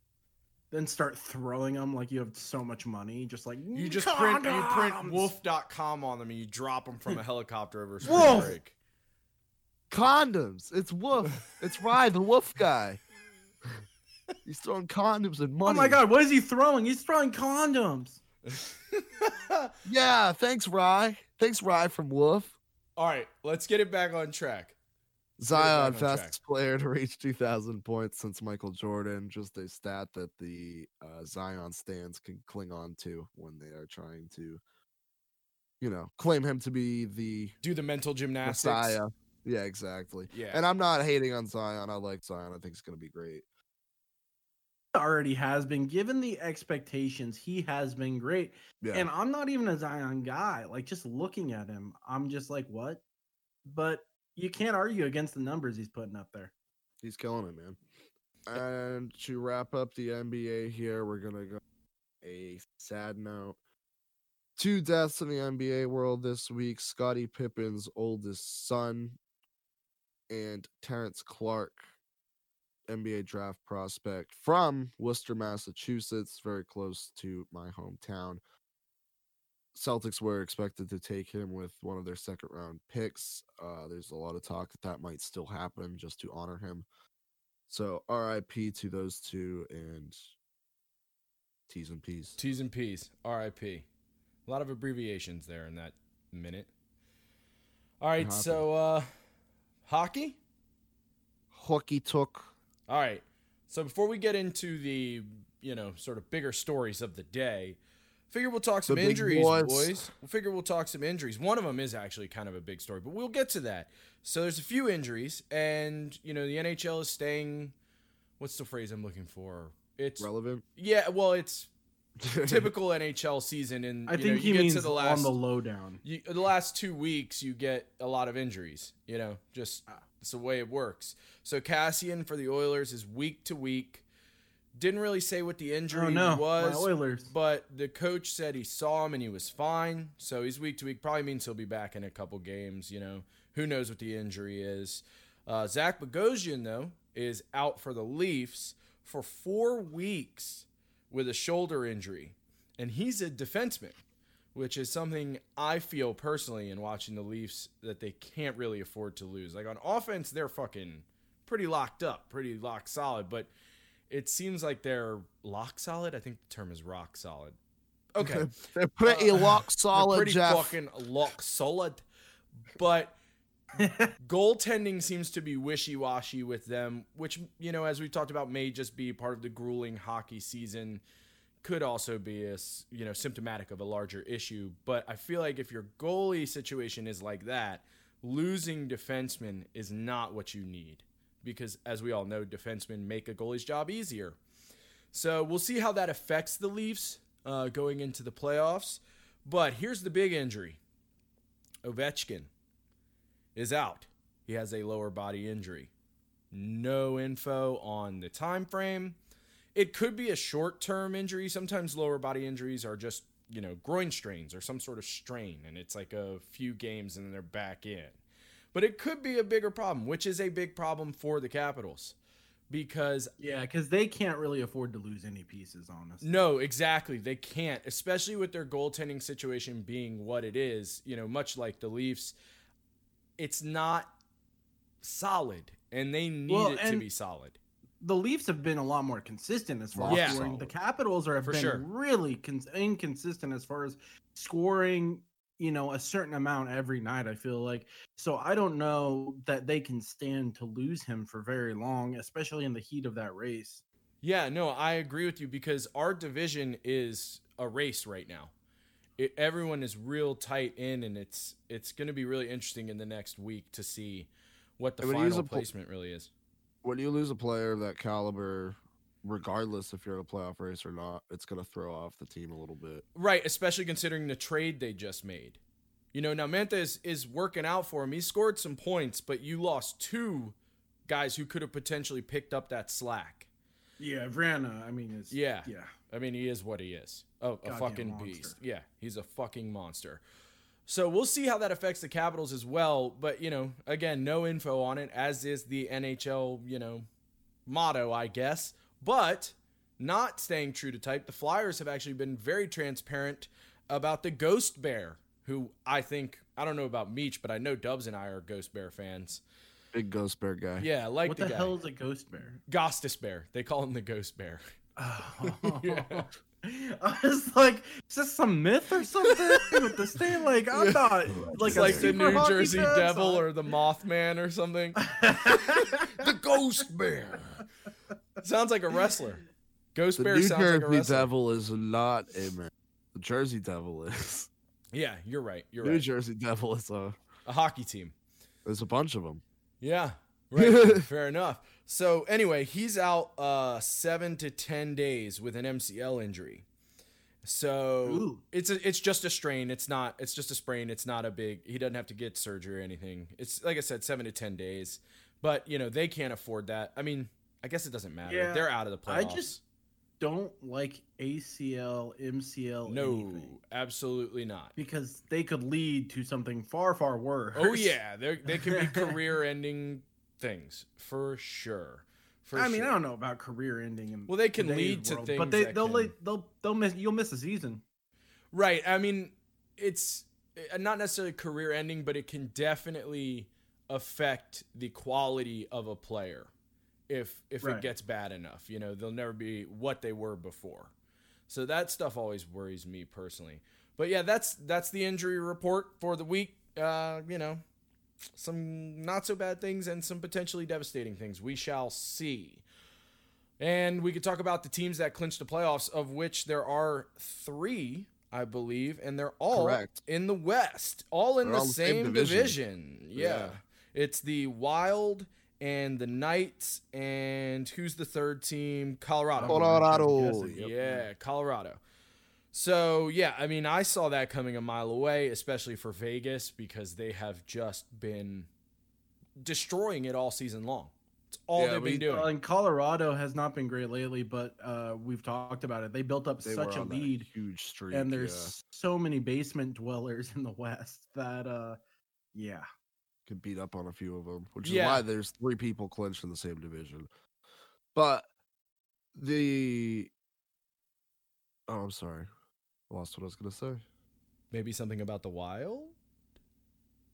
Speaker 3: Then start throwing them like you have so much money. Just like
Speaker 1: You just print you print
Speaker 3: "Condoms!"
Speaker 1: wolf.com on them and you drop them from a helicopter over spring
Speaker 3: Wolf!
Speaker 1: break.
Speaker 2: Condoms. It's Wolf. it's Rye, the Wolf guy. He's throwing condoms and money.
Speaker 3: Oh my god, what is he throwing? He's throwing condoms.
Speaker 2: Yeah, thanks, Rye. Thanks, Rye from Wolf.
Speaker 1: All right, let's get it back on track.
Speaker 2: Zion,
Speaker 1: on track.
Speaker 2: fastest player to reach 2,000 points since Michael Jordan. Just a stat that the uh, Zion stands can cling on to when they are trying to, you know, claim him to be the
Speaker 1: Do the mental gymnastics.
Speaker 2: Messiah. Yeah, exactly.
Speaker 1: Yeah.
Speaker 2: And I'm not hating on Zion. I like Zion. I think it's going to be great.
Speaker 3: Already has been given the expectations. He has been great.
Speaker 2: Yeah.
Speaker 3: And I'm not even a Zion guy. Like just looking at him, I'm just like, what? But you can't argue against the numbers he's putting up there.
Speaker 2: He's killing it, man. And to wrap up the NBA here, we're gonna go a sad note. Two deaths in the NBA world this week. Scottie Pippen's oldest son and Terrence Clark, NBA draft prospect from Worcester, Massachusetts, very close to my hometown. Celtics were expected to take him with one of their second round picks. Uh, there's a lot of talk that that might still happen just to honor him. So RIP to those two and T's and P's.
Speaker 1: T's and P's. R.I.P. A lot of abbreviations there in that minute. All right, so uh hockey?
Speaker 2: Hockey took.
Speaker 1: All right. So before we get into the, you know, sort of bigger stories of the day, figure we'll talk some
Speaker 2: The
Speaker 1: injuries,
Speaker 2: boys.
Speaker 1: boys. We figure we'll talk some injuries. One of them is actually kind of a big story, but we'll get to that. So there's a few injuries, and you know the NHL is staying. What's the phrase I'm looking for? It's
Speaker 2: relevant.
Speaker 1: yeah. Well, it's typical NHL season, and
Speaker 3: I
Speaker 1: you
Speaker 3: think
Speaker 1: know,
Speaker 3: he
Speaker 1: you get
Speaker 3: means
Speaker 1: to the last
Speaker 3: on the lowdown.
Speaker 1: you, the last two weeks you get a lot of injuries you know just
Speaker 3: Ah.
Speaker 1: It's the way it works. So kassian for the oilers is week to week. Didn't really say what the injury
Speaker 3: Oh no,
Speaker 1: was but the coach said he saw him and he was fine. So he's week to week. Probably means he'll be back in a couple games you know. Who knows what the injury is. Uh, zach bogosian though is out for the leafs for four weeks with a shoulder injury and he's a defenseman which is something I feel personally in watching the Leafs that they can't really afford to lose. Like on offense, they're fucking pretty locked up, pretty lock solid, but it seems like they're lock solid. I think the term is rock solid. Okay.
Speaker 2: They're pretty
Speaker 1: Uh,
Speaker 2: lock
Speaker 1: They're
Speaker 2: solid,
Speaker 1: pretty
Speaker 2: Jeff.
Speaker 1: fucking lock solid. But goaltending seems to be wishy-washy with them, which you know, as we talked about, may just be part of the grueling hockey season. Could also be a you know symptomatic of a larger issue. But I feel like if your goalie situation is like that, losing defensemen is not what you need because, as we all know, defensemen make a goalie's job easier. So we'll see how that affects the Leafs uh, going into the playoffs. But here's the big injury Ovechkin is out. He has a lower body injury. No info on the time frame. It could be a short-term injury. Sometimes lower body injuries are just, you know, groin strains or some sort of strain and it's like a few games and they're back in. But it could be a bigger problem, which is a big problem for the Capitals because
Speaker 3: yeah, because they can't really afford to lose any pieces, honestly.
Speaker 1: no, exactly. They can't, especially with their goaltending situation being what it is. You know, much like the Leafs, it's not solid, and they need
Speaker 3: Well,
Speaker 1: it to be solid.
Speaker 3: The Leafs have been a lot more consistent as far
Speaker 1: Yeah.
Speaker 3: as scoring. The Capitals are have
Speaker 1: For
Speaker 3: been
Speaker 1: sure.
Speaker 3: really cons- inconsistent as far as scoring. You know, a certain amount every night. I feel like so. I don't know that they can stand to lose him for very long, especially in the heat of that race.
Speaker 1: Yeah, no, I agree with you because our division is a race right now. It, everyone is real tight in, and it's it's going to be really interesting in the next week to see what the
Speaker 2: And when you use
Speaker 1: final
Speaker 2: a pl-
Speaker 1: placement really is.
Speaker 2: When you lose a player of that caliber, regardless if you're in a playoff race or not, it's gonna throw off the team a little bit.
Speaker 1: Right, especially considering the trade they just made. You know, now Mantha is, is working out for him. He scored some points, but you lost two guys who could have potentially picked up that slack.
Speaker 3: Yeah, Vrana. I mean, is
Speaker 1: Yeah.
Speaker 3: yeah.
Speaker 1: I mean, he is what he is. Oh, a fucking
Speaker 3: monster.
Speaker 1: beast. Yeah, he's a fucking monster. So we'll see how that affects the Capitals as well. But, you know, again, no info on it, as is the NHL, you know, motto, I guess. But not staying true to type, the Flyers have actually been very transparent about the Ghost Bear, who I think, I don't know about Meech, but I know Dubs and I are Ghost Bear fans.
Speaker 2: Big Ghost Bear guy.
Speaker 1: Yeah, I like
Speaker 3: what
Speaker 1: the,
Speaker 3: the,
Speaker 1: guy.
Speaker 3: hell is a ghost bear?
Speaker 1: Gostisbehere. They call him the Ghost Bear.
Speaker 3: Oh.
Speaker 1: Yeah.
Speaker 3: I was like, is this some myth or something with the stain? Like, I'm not like
Speaker 1: like the New Jersey
Speaker 3: fan,
Speaker 1: Devil
Speaker 3: so-
Speaker 1: or the Mothman or something. the Ghost Bear. Sounds like a wrestler. Ghost
Speaker 2: The
Speaker 1: Bear
Speaker 2: New
Speaker 1: sounds like a
Speaker 2: Jersey
Speaker 1: wrestler.
Speaker 2: Devil is not a man. The Jersey Devil is.
Speaker 1: Yeah, you're right. You're
Speaker 2: New
Speaker 1: right.
Speaker 2: Jersey Devil is a.
Speaker 1: A hockey team.
Speaker 2: There's a bunch of them.
Speaker 1: Yeah. Right. Fair enough. So anyway, he's out uh seven to ten days with an MCL injury. So
Speaker 3: Ooh.
Speaker 1: it's a, it's just a strain. It's not. It's just a sprain. It's not a big. He doesn't have to get surgery or anything. It's like I said, seven to ten days. But you know they can't afford that. I mean, I guess it doesn't matter.
Speaker 3: Yeah,
Speaker 1: They're out of the playoffs.
Speaker 3: I just don't like ACL, MCL,
Speaker 1: no,
Speaker 3: anything,
Speaker 1: absolutely not.
Speaker 3: because they could lead to something far, far worse.
Speaker 1: Oh yeah, they they can be career-ending things for sure. For
Speaker 3: I mean,
Speaker 1: sure.
Speaker 3: I don't know about career-ending. In
Speaker 1: Well, they can lead to
Speaker 3: world,
Speaker 1: things
Speaker 3: but they they'll
Speaker 1: can-
Speaker 3: they'll they'll miss you'll miss a season.
Speaker 1: Right. I mean, it's uh, not necessarily career ending, but it can definitely affect the quality of a player if if it gets bad enough. You know, they'll never be what they were before. So that stuff always worries me personally. But yeah, that's that's the injury report for the week. Uh, you know, some not so bad things and some potentially devastating things. We shall see. And we could talk about the teams that clinched the playoffs, of which there are three, I believe, and they're all
Speaker 2: Correct.
Speaker 1: in the West, all in the
Speaker 2: all the
Speaker 1: same,
Speaker 2: same
Speaker 1: division.
Speaker 2: division.
Speaker 1: Yeah.
Speaker 2: Yeah.
Speaker 1: It's the Wild and the Knights, and who's the third team? Colorado.
Speaker 2: Colorado.
Speaker 3: Yep.
Speaker 1: Yeah, Colorado. So yeah, I mean, I saw that coming a mile away, especially for Vegas because they have just been destroying it all season long. It's all
Speaker 2: Yeah,
Speaker 1: they've
Speaker 2: we-
Speaker 1: been doing.
Speaker 3: Well, and Colorado has not been great lately, but uh, we've talked about it. They built up
Speaker 2: They
Speaker 3: such a lead,
Speaker 2: huge streak.
Speaker 3: and there's
Speaker 2: yeah.
Speaker 3: so many basement dwellers in the West that, uh, yeah,
Speaker 2: could beat up on a few of them, which is
Speaker 1: Yeah.
Speaker 2: why there's three people clinched in the same division. But the oh, I'm sorry, I lost what I was gonna say.
Speaker 1: Maybe something about the Wild.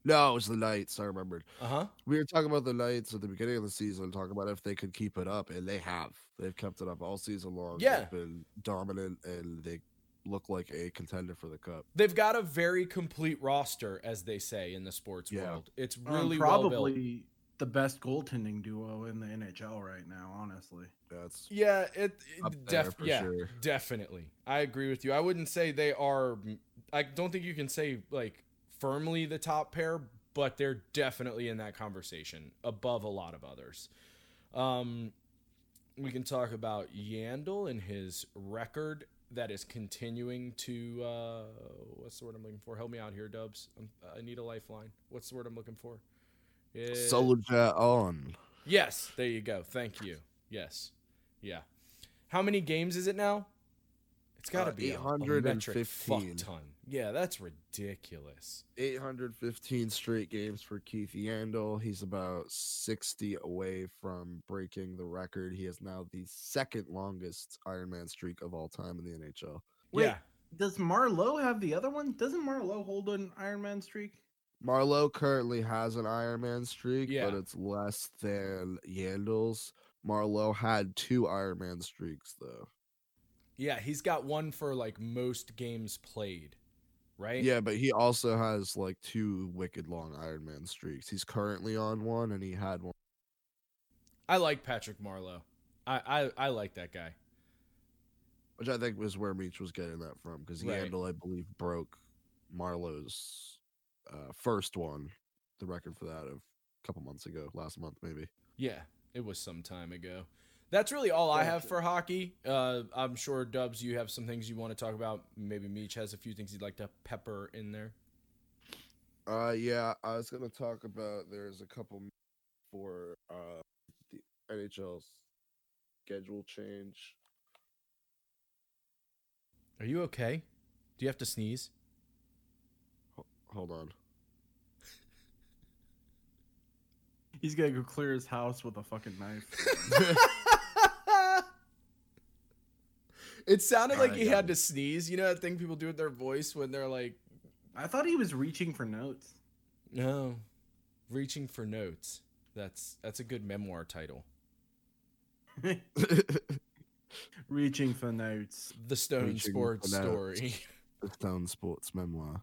Speaker 2: No, it was the Knights. I remembered.
Speaker 1: Uh huh.
Speaker 2: We were talking about the Knights at the beginning of the season, talking about if they could keep it up, and they have. They've kept it up all season long.
Speaker 1: Yeah.
Speaker 2: They've been dominant, and they look like a contender for the cup.
Speaker 1: They've got a very complete roster, as they say in the sports
Speaker 2: Yeah.
Speaker 1: world. It's
Speaker 3: Um,
Speaker 1: really well built.
Speaker 3: probably the best goaltending duo in the NHL right now. Honestly,
Speaker 2: That's
Speaker 1: Yeah, it, it def- yeah,
Speaker 2: sure.
Speaker 1: definitely. I agree with you. I wouldn't say they are. I don't think you can say like firmly the top pair, but they're definitely in that conversation above a lot of others. Um, we can talk about Yandle and his record that is continuing to. Uh, what's the word I'm looking for? Help me out here, Dubs. I'm, I need a lifeline. What's the word I'm looking for? It-
Speaker 2: Soldier on.
Speaker 1: Yes, there you go. Thank you. Yes. Yeah. How many games is it now? It's got to
Speaker 2: Uh,
Speaker 1: be a- a metric fuck
Speaker 2: 815.
Speaker 1: ton. Yeah, that's ridiculous.
Speaker 2: 815 straight games for Keith Yandle. He's about 60 away from breaking the record. He is now the second longest Ironman streak of all time in the NHL.
Speaker 3: Wait,
Speaker 1: yeah.
Speaker 3: does Marleau have the other one? Doesn't Marleau hold an Ironman streak?
Speaker 2: Marleau currently has an Ironman streak,
Speaker 1: Yeah.
Speaker 2: but it's less than Yandle's. Marleau had two Ironman streaks though.
Speaker 1: Yeah, he's got one for like most games played, right?
Speaker 2: Yeah, but he also has like two wicked long Ironman streaks. He's currently on one and he had one.
Speaker 1: I like Patrick Marleau. I I, I like that guy.
Speaker 2: which I think was where Meech was getting that from because
Speaker 1: Right.
Speaker 2: Yandle, I believe, broke Marleau's uh, first one, the record for that of a couple months ago, last month maybe.
Speaker 1: Yeah, it was some time ago. That's really all I have for hockey. Uh, I'm sure Dubs, you have some things you want to talk about. Maybe Meech has a few things he'd like to pepper in there.
Speaker 2: Uh, yeah, I was gonna talk about. There's a couple for uh the NHL schedule change.
Speaker 1: Are you okay? Do you have to sneeze?
Speaker 2: Hold on.
Speaker 3: He's gonna go clear his house with a fucking knife.
Speaker 1: it sounded like
Speaker 2: Alright,
Speaker 1: he
Speaker 2: got
Speaker 1: had
Speaker 2: it.
Speaker 1: to sneeze. You know that thing people do with their voice when they're like,
Speaker 3: I thought he was reaching for notes.
Speaker 1: no, reaching for notes. That's that's a good memoir title.
Speaker 3: reaching for notes.
Speaker 1: The Stone
Speaker 2: Reaching
Speaker 1: Sports
Speaker 2: for notes.
Speaker 1: story.
Speaker 2: the Stone Sports memoir.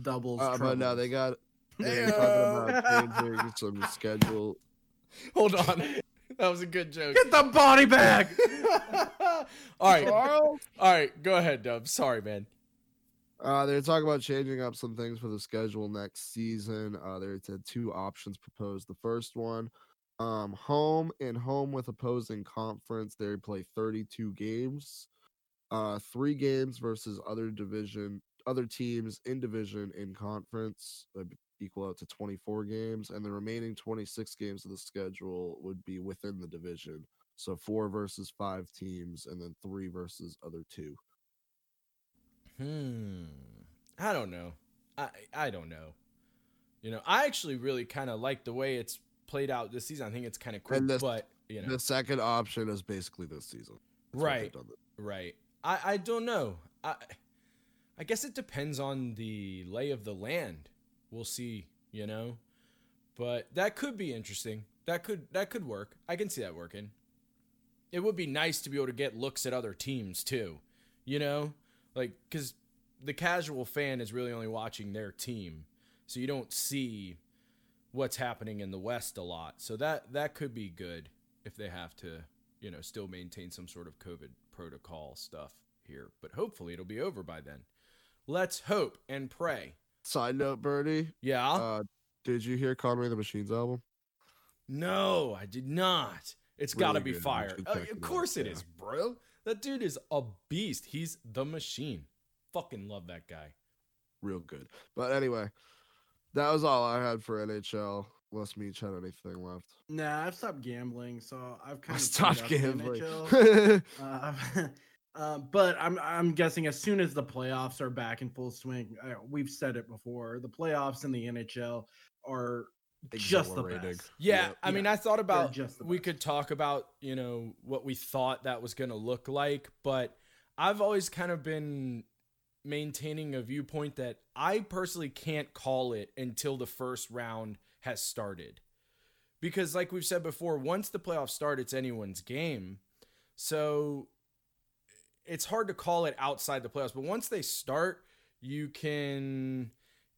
Speaker 3: Doubles.
Speaker 2: Uh, but no, they got. They're talking about changing some schedule.
Speaker 1: Hold on, that was a good joke.
Speaker 3: Get the body bag.
Speaker 1: all right,
Speaker 2: Charles?
Speaker 1: all right, go ahead, Dub. Sorry, man.
Speaker 2: Uh, they're talking about changing up some things for the schedule next season. Uh, there's uh, two options proposed. The first one, um, home and home with opposing conference. They play 32 games, uh, three games versus other division, other teams in division in conference equal out to 24 games, and the remaining 26 games of the schedule would be within the division. So four versus five teams, and then three versus other two.
Speaker 1: Hmm. I don't know. I I don't know. You know, I actually really kind of like the way it's played out this season. I think it's kind of cool,
Speaker 2: this-
Speaker 1: but you know,
Speaker 2: The second option is basically this season. That's
Speaker 1: right, right. I I don't know. I I guess it depends on the lay of the land. We'll see. You know, but that could be interesting. That could that could work. I can see that working. It would be nice to be able to get looks at other teams too. You know, like because the casual fan is really only watching their team, so you don't see what's happening in the West a lot. So that that could be good if they have to, you know, still maintain some sort of COVID protocol stuff here. But hopefully it'll be over by then. Let's hope and pray.
Speaker 2: Side note, Bernie.
Speaker 1: Yeah.
Speaker 2: Uh, did you hear Conway the Machine's album?
Speaker 1: No, I did not. It's got to be
Speaker 2: good. You
Speaker 1: fire. Uh, of course it
Speaker 2: yeah.
Speaker 1: is, bro. That dude is a beast. He's the machine. Fucking love that guy.
Speaker 2: Real good. But anyway, that was all I had for NHL. Unless Meech had anything left.
Speaker 3: Nah, I've stopped gambling, so I've kind
Speaker 2: I
Speaker 3: of
Speaker 2: stopped
Speaker 3: tuned out the
Speaker 2: gambling.
Speaker 3: NHL. Uh, uh, but I'm I'm guessing as soon as the playoffs are back in full swing, uh, we've said it before. The playoffs in the NHL are just the
Speaker 2: Exhilarating.
Speaker 3: best.
Speaker 1: Yeah,
Speaker 2: Yep.
Speaker 1: I mean,
Speaker 3: Yeah,
Speaker 1: I thought about
Speaker 3: just
Speaker 1: we could talk about you know what we thought that was going to look like, but I've always kind of been maintaining a viewpoint that I personally can't call it until the first round has started, because like we've said before, once the playoffs start, it's anyone's game, so it's hard to call it outside the playoffs. But once they start, you can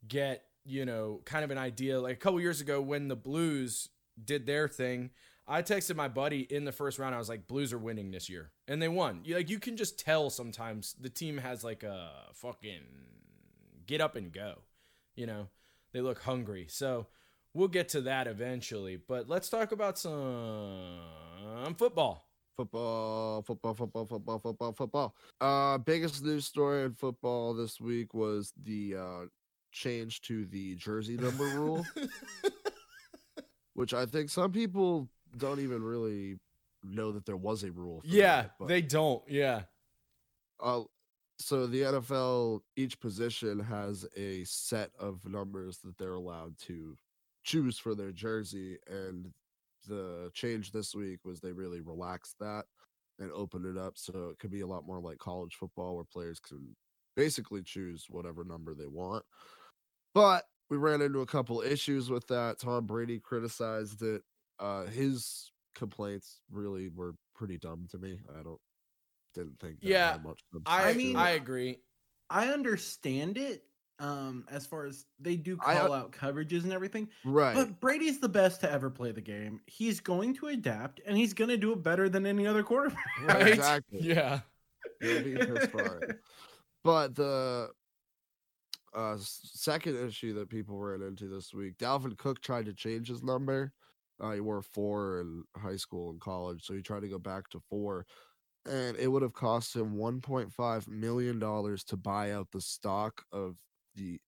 Speaker 1: get you know kind of an idea. Like a couple years ago when the blues did their thing i texted my buddy in the first round. I was like blues are winning this year and they won. You- like you can just tell sometimes the team has like a fucking get up and go you know? They look hungry. So we'll get to that eventually but let's talk about some football
Speaker 2: Football, football, football, football, football, football. Uh, biggest news story in football this week was the uh, change to the jersey number rule, which I think some people don't even really know that there was a rule. For
Speaker 1: yeah
Speaker 2: that, but,
Speaker 1: they don't yeah
Speaker 2: uh, so the NFL, each position has a set of numbers that they're allowed to choose for their jersey, and the change this week was they really relaxed that and opened it up so it could be a lot more like college football where players can basically choose whatever number they want. But we ran into a couple issues with that. Tom Brady criticized it. Uh, his complaints really were pretty dumb to me. I don't didn't think that
Speaker 1: Yeah,
Speaker 2: much
Speaker 1: i
Speaker 3: I mean-
Speaker 1: i agree
Speaker 3: I understand it. Um, as far as they do
Speaker 2: I, uh,
Speaker 3: call out coverages and everything,
Speaker 2: right.
Speaker 3: but Brady's the best to ever play the game. He's going to adapt, and he's going to do it better than any other quarterback.
Speaker 1: right
Speaker 2: Exactly.
Speaker 1: yeah
Speaker 2: It'll be just fine. But the uh, second issue that people ran into this week, Dalvin Cook tried to change his number. Uh, he wore four in high school and college, so he tried to go back to four, and it would have cost him 1.5 million dollars to buy out the stock of the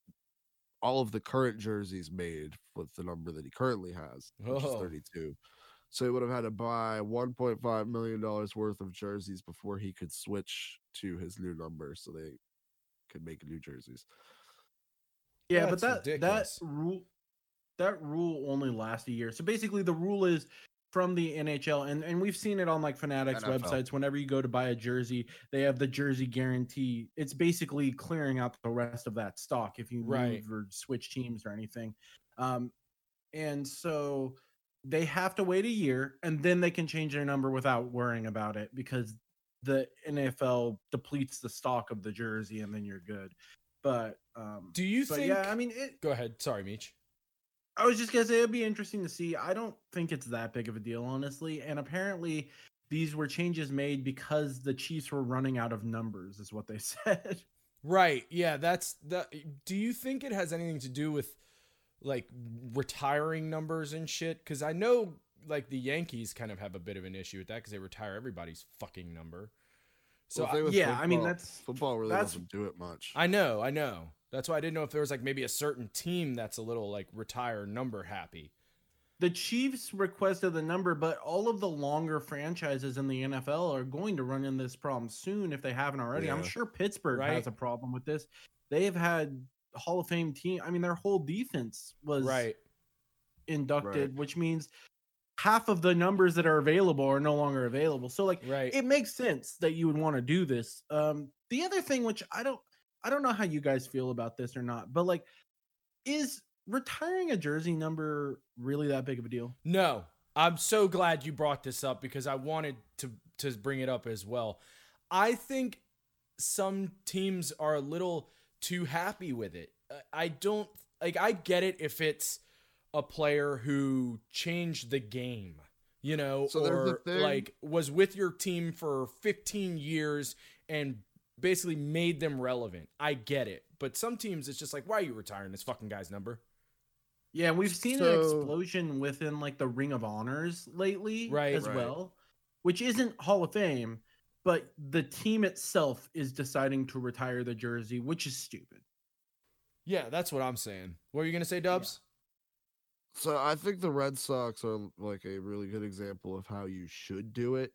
Speaker 2: all of the current jerseys made with the number that he currently has, which is
Speaker 1: Oh.
Speaker 2: 32. So he would have had to buy 1.5 million dollars worth of jerseys before he could switch to his new number, so they could make new jerseys.
Speaker 3: Yeah,
Speaker 1: That's
Speaker 3: but that
Speaker 1: ridiculous.
Speaker 3: that rule that rule only lasts a year. So basically the rule is from the NHL and, and we've seen it on like Fanatics
Speaker 2: NFL.
Speaker 3: websites whenever you go to buy a jersey, they have the jersey guarantee. It's basically clearing out the rest of that stock if you
Speaker 1: Right.
Speaker 3: move or switch teams or anything. Um and so they have to wait a year and then they can change their number without worrying about it because the NFL depletes the stock of the jersey and then you're good. But um
Speaker 1: Do you think?
Speaker 3: yeah, I mean it
Speaker 1: Go ahead. Sorry, Meech.
Speaker 3: I was just gonna say it'd be interesting to see. I don't think it's that big of a deal, honestly. And apparently, these were changes made because the Chiefs were running out of numbers, is what they said.
Speaker 1: Right. Yeah, that's the do you think it has anything to do with like retiring numbers and shit cuz I know like the Yankees kind of have a bit of an issue with that cuz they retire everybody's fucking number. So
Speaker 2: Well,
Speaker 1: I,
Speaker 2: thing with
Speaker 3: yeah, I mean, that's-
Speaker 2: football really
Speaker 3: that's-
Speaker 2: doesn't do it much.
Speaker 1: I know, I know. That's why I didn't know if there was like maybe a certain team that's a little like retire number happy.
Speaker 3: The Chiefs requested the number, but all of the longer franchises in the NFL are going to run in this problem soon if they haven't already. I'm sure Pittsburgh
Speaker 1: Right.
Speaker 3: has a problem with this. They have had Hall of Fame team. I mean, their whole defense was
Speaker 1: Right.
Speaker 3: inducted, which means half of the numbers that are available are no longer available. So like
Speaker 1: Right.
Speaker 3: it makes sense that you would want to do this. Um the other thing which I don't I don't know how you guys feel about this or not, but like is retiring a jersey number really that big of a deal?
Speaker 1: No, I'm so glad you brought this up because I wanted to to bring it up as well. I think some teams are a little too happy with it. Uh, I don't like I get it if it's a player who changed the game, you know,
Speaker 2: So there's the
Speaker 1: or like was with your team for 15 years and basically made them relevant. I get it. But some teams it's just like why are you retiring this fucking guy's number?
Speaker 3: Yeah, we've seen an explosion within like the Ring of Honors lately
Speaker 1: Right,
Speaker 3: as
Speaker 2: right.
Speaker 3: well, which isn't Hall of Fame, but the team itself is deciding to retire the jersey, which is stupid.
Speaker 1: Yeah, that's what I'm saying. What are you going to say, Dubs?
Speaker 2: So I think the Red Sox are like a really good example of how you should do it,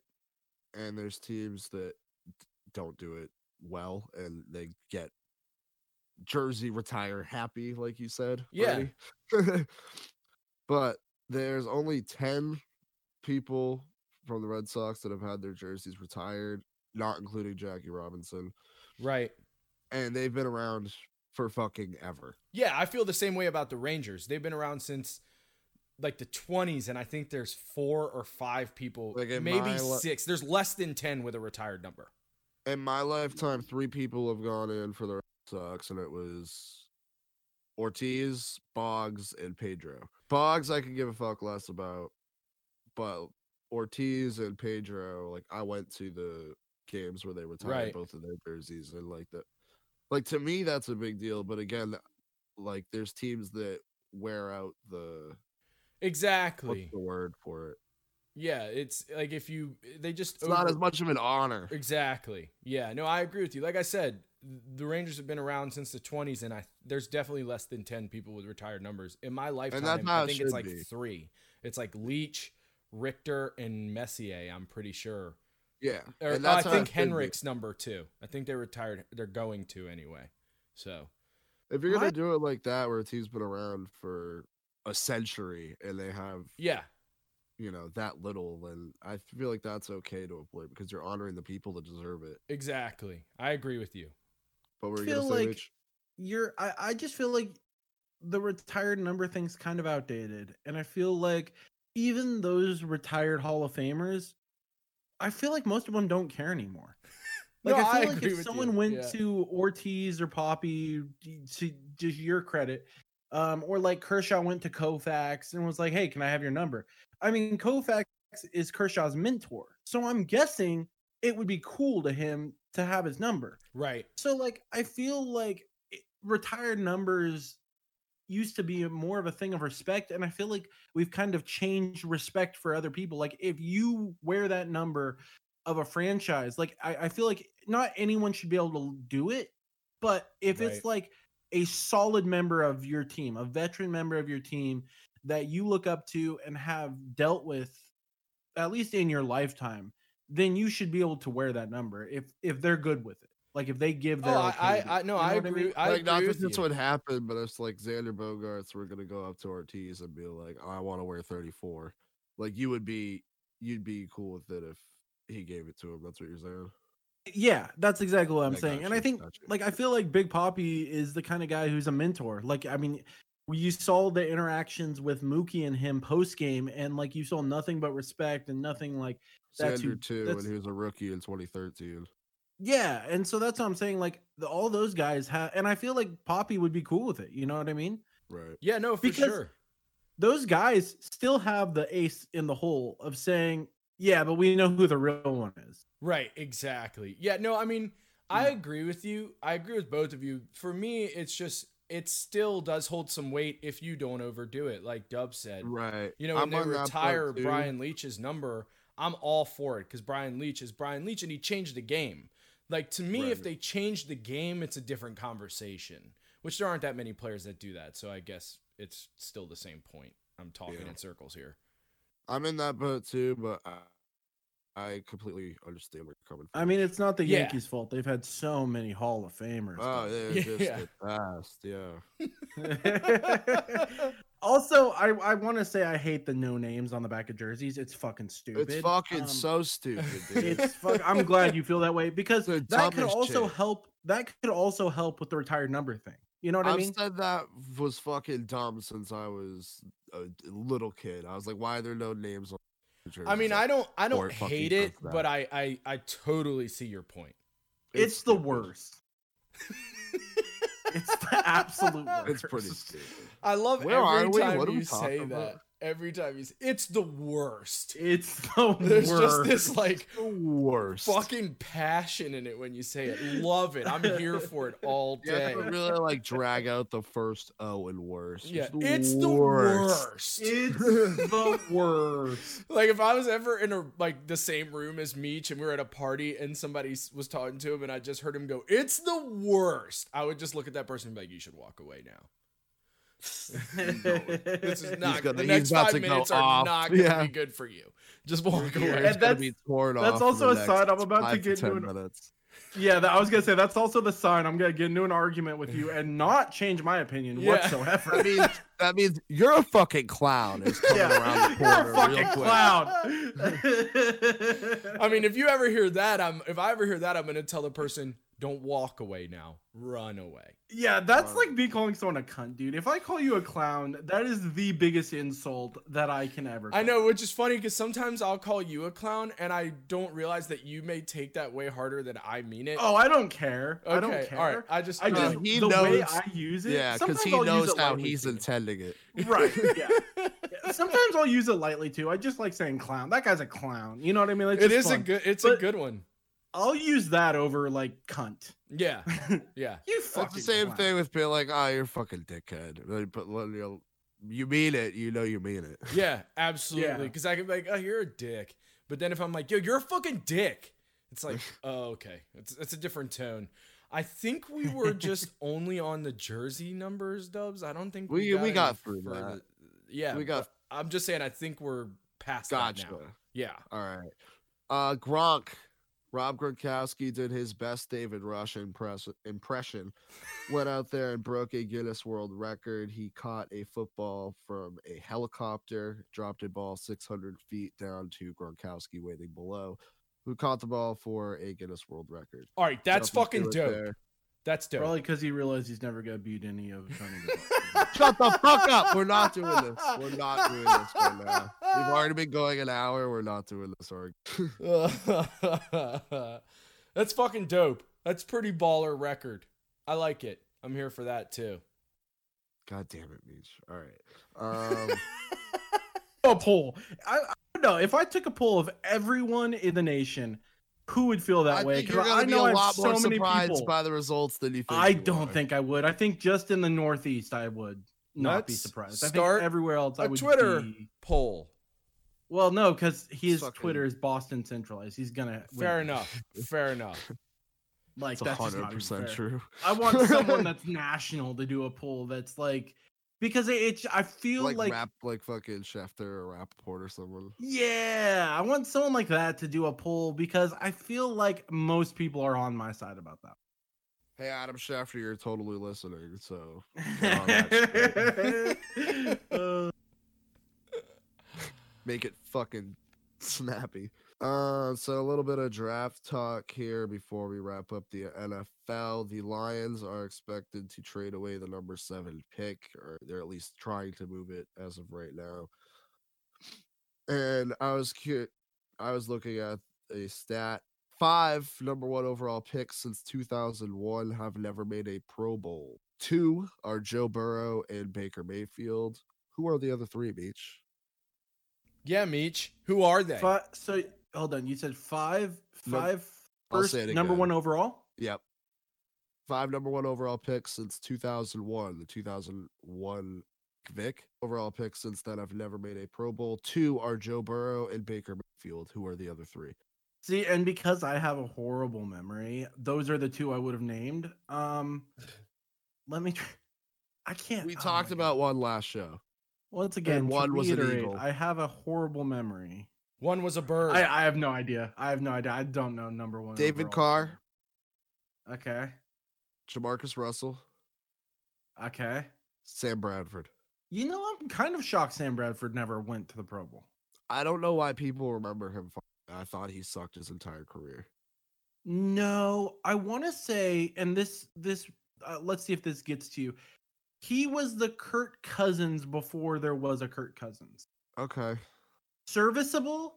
Speaker 2: and there's teams that don't do it well, and they get jersey retire happy, like you said.
Speaker 1: Yeah.
Speaker 2: but there's only ten people from the Red Sox that have had their jerseys retired, not including Jackie Robinson,
Speaker 1: Right.
Speaker 2: and they've been around for fucking ever.
Speaker 1: Yeah, I feel the same way about the Rangers. They've been around since like the 20s, and I think there's four or five people,
Speaker 2: Like,
Speaker 1: maybe
Speaker 2: my
Speaker 1: six. There's less than 10 with a retired number.
Speaker 2: In my lifetime, three people have gone in for the Red Sox, and it was Ortiz, Boggs, and Pedro. Boggs, I could give a fuck less about, but Ortiz and Pedro, like I went to the games where they retired
Speaker 1: Right.
Speaker 2: both of their jerseys, and like that, like to me, that's a big deal. But again, like there's teams that wear out the what's
Speaker 1: Exactly.
Speaker 2: the word for it?
Speaker 1: Yeah, it's like if you, they just.
Speaker 2: It's not as much of an honor.
Speaker 1: Exactly. Yeah. No, I agree with you. Like I said, the Rangers have been around since the 20s, and I there's definitely less than 10 people with retired numbers in my lifetime. I
Speaker 2: it
Speaker 1: think it's like
Speaker 2: be.
Speaker 1: three. It's like Leetch, Richter, and Messier. I'm pretty sure.
Speaker 2: Yeah,
Speaker 1: Or,
Speaker 2: and
Speaker 1: oh, I
Speaker 2: it
Speaker 1: think
Speaker 2: be.
Speaker 1: Henrik's number two. I think they retired. They're going to anyway. So
Speaker 2: If you're gonna do it like that, where a team's been around for a century and they have,
Speaker 1: yeah,
Speaker 2: you know, that little, then I feel like that's okay to avoid because you're honoring the people that deserve it.
Speaker 1: exactly. I agree with you.
Speaker 2: But we're
Speaker 3: feel
Speaker 2: gonna say,
Speaker 3: like-
Speaker 2: Mitch?
Speaker 3: you're I, I just feel like the retired number thing's kind of outdated and i feel like even those retired hall of famers i feel like most of them don't care anymore like
Speaker 1: No,
Speaker 3: i feel
Speaker 1: I
Speaker 3: like if someone
Speaker 1: you,
Speaker 3: went
Speaker 1: yeah.
Speaker 3: to ortiz or papi d- to just your credit um or like kershaw went to koufax and was like hey can i have your number i mean koufax is kershaw's mentor so i'm guessing it would be cool to him to have his number
Speaker 1: Right.
Speaker 3: so like I feel like retired numbers used to be more of a thing of respect and I feel like we've kind of changed respect for other people. Like if you wear that number of a franchise, like I, I feel like not anyone should be able to do it, but if
Speaker 1: Right.
Speaker 3: it's like a solid member of your team, a veteran member of your team that you look up to and have dealt with at least in your lifetime, then you should be able to wear that number if if they're good with it. Like if they give
Speaker 1: Oh,
Speaker 3: their
Speaker 1: I,
Speaker 3: okay
Speaker 1: I,
Speaker 3: with.
Speaker 1: I no,
Speaker 3: You know what
Speaker 1: agree.
Speaker 3: mean?
Speaker 1: I
Speaker 2: like not that
Speaker 1: with
Speaker 2: this
Speaker 1: you.
Speaker 2: would happen, but it's like Xander Bogaerts were gonna go up to Ortiz and be like, "I want to wear 34." Like you would be, you'd be cool with it if he gave it to him. That's what you're saying.
Speaker 3: Yeah, that's exactly what I'm
Speaker 2: I
Speaker 3: saying. And I think
Speaker 2: gotcha.
Speaker 3: like I feel like Big Papi is the kind of guy who's a mentor. Like I mean, you saw the interactions with Mookie and him post game, and like you saw nothing but respect and nothing like That's who-
Speaker 2: too,
Speaker 3: that's-
Speaker 2: when he was a rookie in 2013.
Speaker 3: yeah. And so that's what I'm saying. Like the, all those guys have, and I feel like Papi would be cool with it. You know what I mean?
Speaker 2: Right.
Speaker 1: yeah, no, for
Speaker 3: because-
Speaker 1: sure.
Speaker 3: Those guys still have the ace in the hole of saying, yeah, but we know who the real one is.
Speaker 1: Right, exactly. Yeah, no, I mean, I
Speaker 3: hmm.
Speaker 1: agree with you. I agree with both of you. For me, it's just it still does hold some weight if you don't overdo it, like Dub said.
Speaker 2: Right.
Speaker 1: You know, when
Speaker 2: I'm
Speaker 1: they
Speaker 2: on that boat,
Speaker 1: retire. Brian Leetch's number, I'm all for it because Brian Leetch is Brian Leach and he changed the game. Like to me, if they change the game, it's a different conversation. Which there aren't that many players that do that, so I guess it's still the same point. I'm talking
Speaker 2: Yeah.
Speaker 1: in circles here.
Speaker 2: I'm in that boat too, but I, I completely understand where you're coming from.
Speaker 3: I mean, it's not the
Speaker 1: Yeah.
Speaker 3: Yankees' fault. They've had so many Hall of Famers.
Speaker 2: oh,
Speaker 3: but-
Speaker 2: they're just
Speaker 1: Yeah.
Speaker 2: the best. Yeah.
Speaker 3: also, I I want to say I hate the no names on the back of jerseys. It's fucking stupid.
Speaker 2: It's fucking
Speaker 3: Um,
Speaker 2: so stupid, dude.
Speaker 3: It's fuck. I'm glad you feel that way because
Speaker 2: The
Speaker 3: that could also
Speaker 2: shit.
Speaker 3: help. That could also help with the retired number thing. You know what I
Speaker 2: I've
Speaker 3: mean?
Speaker 2: said that was fucking dumb since I was a little kid. I was like, why are there no names on?
Speaker 1: I mean, I don't I don't hate it, but. I, I I totally see your point.
Speaker 3: It's, the worst. it's the absolute worst.
Speaker 2: It's pretty stupid.
Speaker 1: I love
Speaker 2: Where are
Speaker 1: every
Speaker 2: we?
Speaker 1: time
Speaker 2: What are we
Speaker 1: you say
Speaker 2: talking
Speaker 1: that. Every time he's it's the worst.
Speaker 3: It's the
Speaker 1: There's
Speaker 3: worst.
Speaker 1: just this like
Speaker 2: The worst.
Speaker 1: fucking passion in it when you say it. Love it. I'm here for it all day.
Speaker 2: to really like drag out the first O and worst.
Speaker 1: Yeah,
Speaker 2: It's
Speaker 1: it's the worst.
Speaker 3: It's the worst.
Speaker 1: Like if I was ever in a like the same room as Meech and we were at a party and somebody was talking to him and I just heard him go, "It's the worst." I would just look at that person and be like, "You should walk away now." This is not
Speaker 2: gonna-
Speaker 1: the next five
Speaker 2: to go
Speaker 1: minutes are
Speaker 2: off.
Speaker 1: not going to
Speaker 2: Yeah.
Speaker 1: be good for you. Just walk away.
Speaker 2: It's
Speaker 3: And
Speaker 2: gonna
Speaker 3: that's-
Speaker 2: be torn
Speaker 3: that's
Speaker 2: off
Speaker 3: also a sign I'm about to get
Speaker 2: 10
Speaker 3: into an-
Speaker 2: minutes.
Speaker 3: Yeah, that, I was gonna say that's also the sign I'm gonna get into an argument with you and not change my opinion
Speaker 1: Yeah.
Speaker 3: whatsoever.
Speaker 2: That means that means you're a fucking clown. Is coming around the
Speaker 3: You're a fucking
Speaker 2: real quick.
Speaker 3: clown.
Speaker 1: I mean, if you ever hear that, I'm if I ever hear that, I'm going to tell the person, "Don't walk away now. Run away."
Speaker 3: yeah, that's
Speaker 2: Wow.
Speaker 3: like me calling someone a cunt, dude. If I call you a clown, that is the biggest insult that I can ever.
Speaker 1: I know, which is funny because sometimes I'll call you a clown and I don't realize that you may take that way harder than I mean it.
Speaker 3: Oh, I don't care. I don't care.
Speaker 1: all right. I just
Speaker 3: I
Speaker 2: No,
Speaker 3: just uh,
Speaker 2: he
Speaker 3: the way
Speaker 2: knows-
Speaker 3: I use it.
Speaker 2: Yeah, because he
Speaker 3: I'll
Speaker 2: knows how he's
Speaker 3: too.
Speaker 2: intending it.
Speaker 3: Right. Yeah. Yeah, Sometimes I'll use it lightly too. I just like saying clown. That guy's a clown. You know what I mean? It's
Speaker 1: it
Speaker 3: just
Speaker 1: is a good. It's a good one.
Speaker 3: I'll use that over like cunt.
Speaker 1: Yeah, yeah.
Speaker 3: you
Speaker 2: That's
Speaker 3: fucking
Speaker 2: the same
Speaker 3: clown.
Speaker 2: thing with being like, "Oh, you're a fucking dickhead." But when you you mean it, you know you mean it.
Speaker 1: Yeah, absolutely.
Speaker 3: Yeah.
Speaker 1: Because I can be like, oh, you're a dick. But then if I'm like, yo, you're a fucking dick, it's like, oh, okay. It's, it's a different tone. I think we were just only on the jersey numbers, Dubs. I don't think
Speaker 2: We-
Speaker 1: got
Speaker 2: we got through
Speaker 1: further-
Speaker 2: that.
Speaker 1: Yeah,
Speaker 2: We got-
Speaker 1: I'm just saying. I think we're past
Speaker 2: Gotcha.
Speaker 1: that now. Yeah.
Speaker 2: All right. Uh, Gronk. Rob Gronkowski did his best David Rush impress- impression. Went out there and broke a Guinness World Record. He caught a football from a helicopter, dropped a ball 600 feet down to Gronkowski waiting below, who caught the ball for a Guinness World Record.
Speaker 1: All right, that's
Speaker 2: Nothing
Speaker 1: fucking dope.
Speaker 2: there.
Speaker 1: That's dope.
Speaker 3: Probably because he realized he's never gonna beat any of Tony.
Speaker 2: Shut the fuck up. We're not doing this. We're not doing this right now. We've already been going an hour. We're not doing this. Org.
Speaker 1: That's fucking dope. That's pretty baller record. I like it. I'm here for that too.
Speaker 2: God damn it, Meech. All right. Um,
Speaker 3: a poll. I, I don't know if I took a poll of everyone in the nation, who would feel that
Speaker 2: I
Speaker 3: way?
Speaker 2: think
Speaker 3: 'Cause
Speaker 2: you're
Speaker 3: I
Speaker 2: gonna be
Speaker 3: know
Speaker 2: a
Speaker 3: I
Speaker 2: lot
Speaker 3: so
Speaker 2: more
Speaker 3: many
Speaker 2: surprised
Speaker 3: people.
Speaker 2: by the results than you think.
Speaker 3: I
Speaker 2: you
Speaker 3: don't
Speaker 2: are.
Speaker 3: think I would. I think just in the Northeast, I would not be
Speaker 1: Let's
Speaker 3: surprised. I
Speaker 1: start
Speaker 3: think everywhere else, I
Speaker 1: a
Speaker 3: would
Speaker 1: Twitter
Speaker 3: be-
Speaker 1: Poll.
Speaker 3: Well, no, because his
Speaker 2: Fucking-
Speaker 3: Twitter is Boston centralized. He's gonna. win.
Speaker 1: Fair enough. Fair enough.
Speaker 3: Like
Speaker 2: It's
Speaker 3: that's
Speaker 2: hundred percent
Speaker 3: fair.
Speaker 2: true.
Speaker 3: I want someone that's national to do a poll that's like because it, it's I feel
Speaker 2: like,
Speaker 3: like,
Speaker 2: rap, like fucking Schefter or Rapoport or someone.
Speaker 3: yeah, I want someone like that to do a poll because I feel like most people are on my side about that.
Speaker 2: Hey, Adam Schefter, you're totally listening. So Get on that
Speaker 3: Uh,
Speaker 2: make it fucking snappy. Uh, so a little bit of draft talk here before we wrap up the NFL. The Lions are expected to trade away the number seven pick, or they're at least trying to move it as of right now. And I was cute. I was looking at a stat. Five number one overall picks since 2001 have never made a Pro Bowl. Two are Joe Burrow and Baker Mayfield. Who are the other three, Meech?
Speaker 1: Yeah, Meech. Who are they?
Speaker 3: fi- so hold on, you said five, five
Speaker 2: I'll
Speaker 3: first number
Speaker 2: again.
Speaker 3: one overall.
Speaker 2: Yep. Five number one overall picks since 2001. The 2001 Vic overall picks since then I've never made a Pro Bowl. Two are Joe Burrow and Baker Mayfield. Who are the other three?
Speaker 3: See, and because I have a horrible memory, those are the two I would have named. Um, let me. Try. I can't.
Speaker 2: We
Speaker 3: oh
Speaker 2: talked about one last show.
Speaker 3: Once again,
Speaker 2: one was an eagle.
Speaker 3: I have a horrible memory.
Speaker 1: One was a bird.
Speaker 3: I, I have no idea. I have no idea. I don't know number one.
Speaker 2: David
Speaker 3: overall.
Speaker 2: Carr,
Speaker 3: Okay.
Speaker 2: Jamarcus Russell,
Speaker 3: Okay.
Speaker 2: Sam Bradford.
Speaker 3: You know, I'm kind of shocked Sam Bradford never went to the Pro Bowl.
Speaker 2: I don't know why people remember him. I thought he sucked his entire career.
Speaker 3: No, I want to say, and this, this, uh, let's see if this gets to you. He was the Kirk Cousins before there was a Kirk Cousins.
Speaker 2: Okay.
Speaker 3: Serviceable,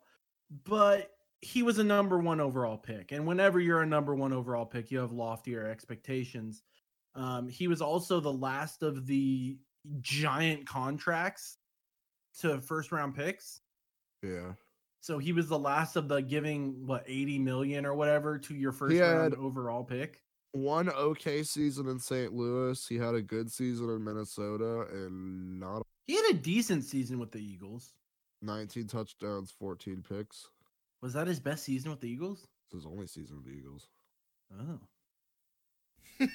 Speaker 3: but he was a number one overall pick. And whenever you're a number one overall pick, you have loftier expectations. Um, he was also the last of the giant contracts to first round picks.
Speaker 2: Yeah.
Speaker 3: So he was the last of the giving what 80 million or whatever to your first round overall pick.
Speaker 2: One okay season in St. Louis. He had a good season in Minnesota and not
Speaker 3: He had a decent season with the Eagles.
Speaker 2: 19 touchdowns, 14 picks.
Speaker 3: Was that his best season with the Eagles?
Speaker 2: It's his only season with the Eagles.
Speaker 3: Oh.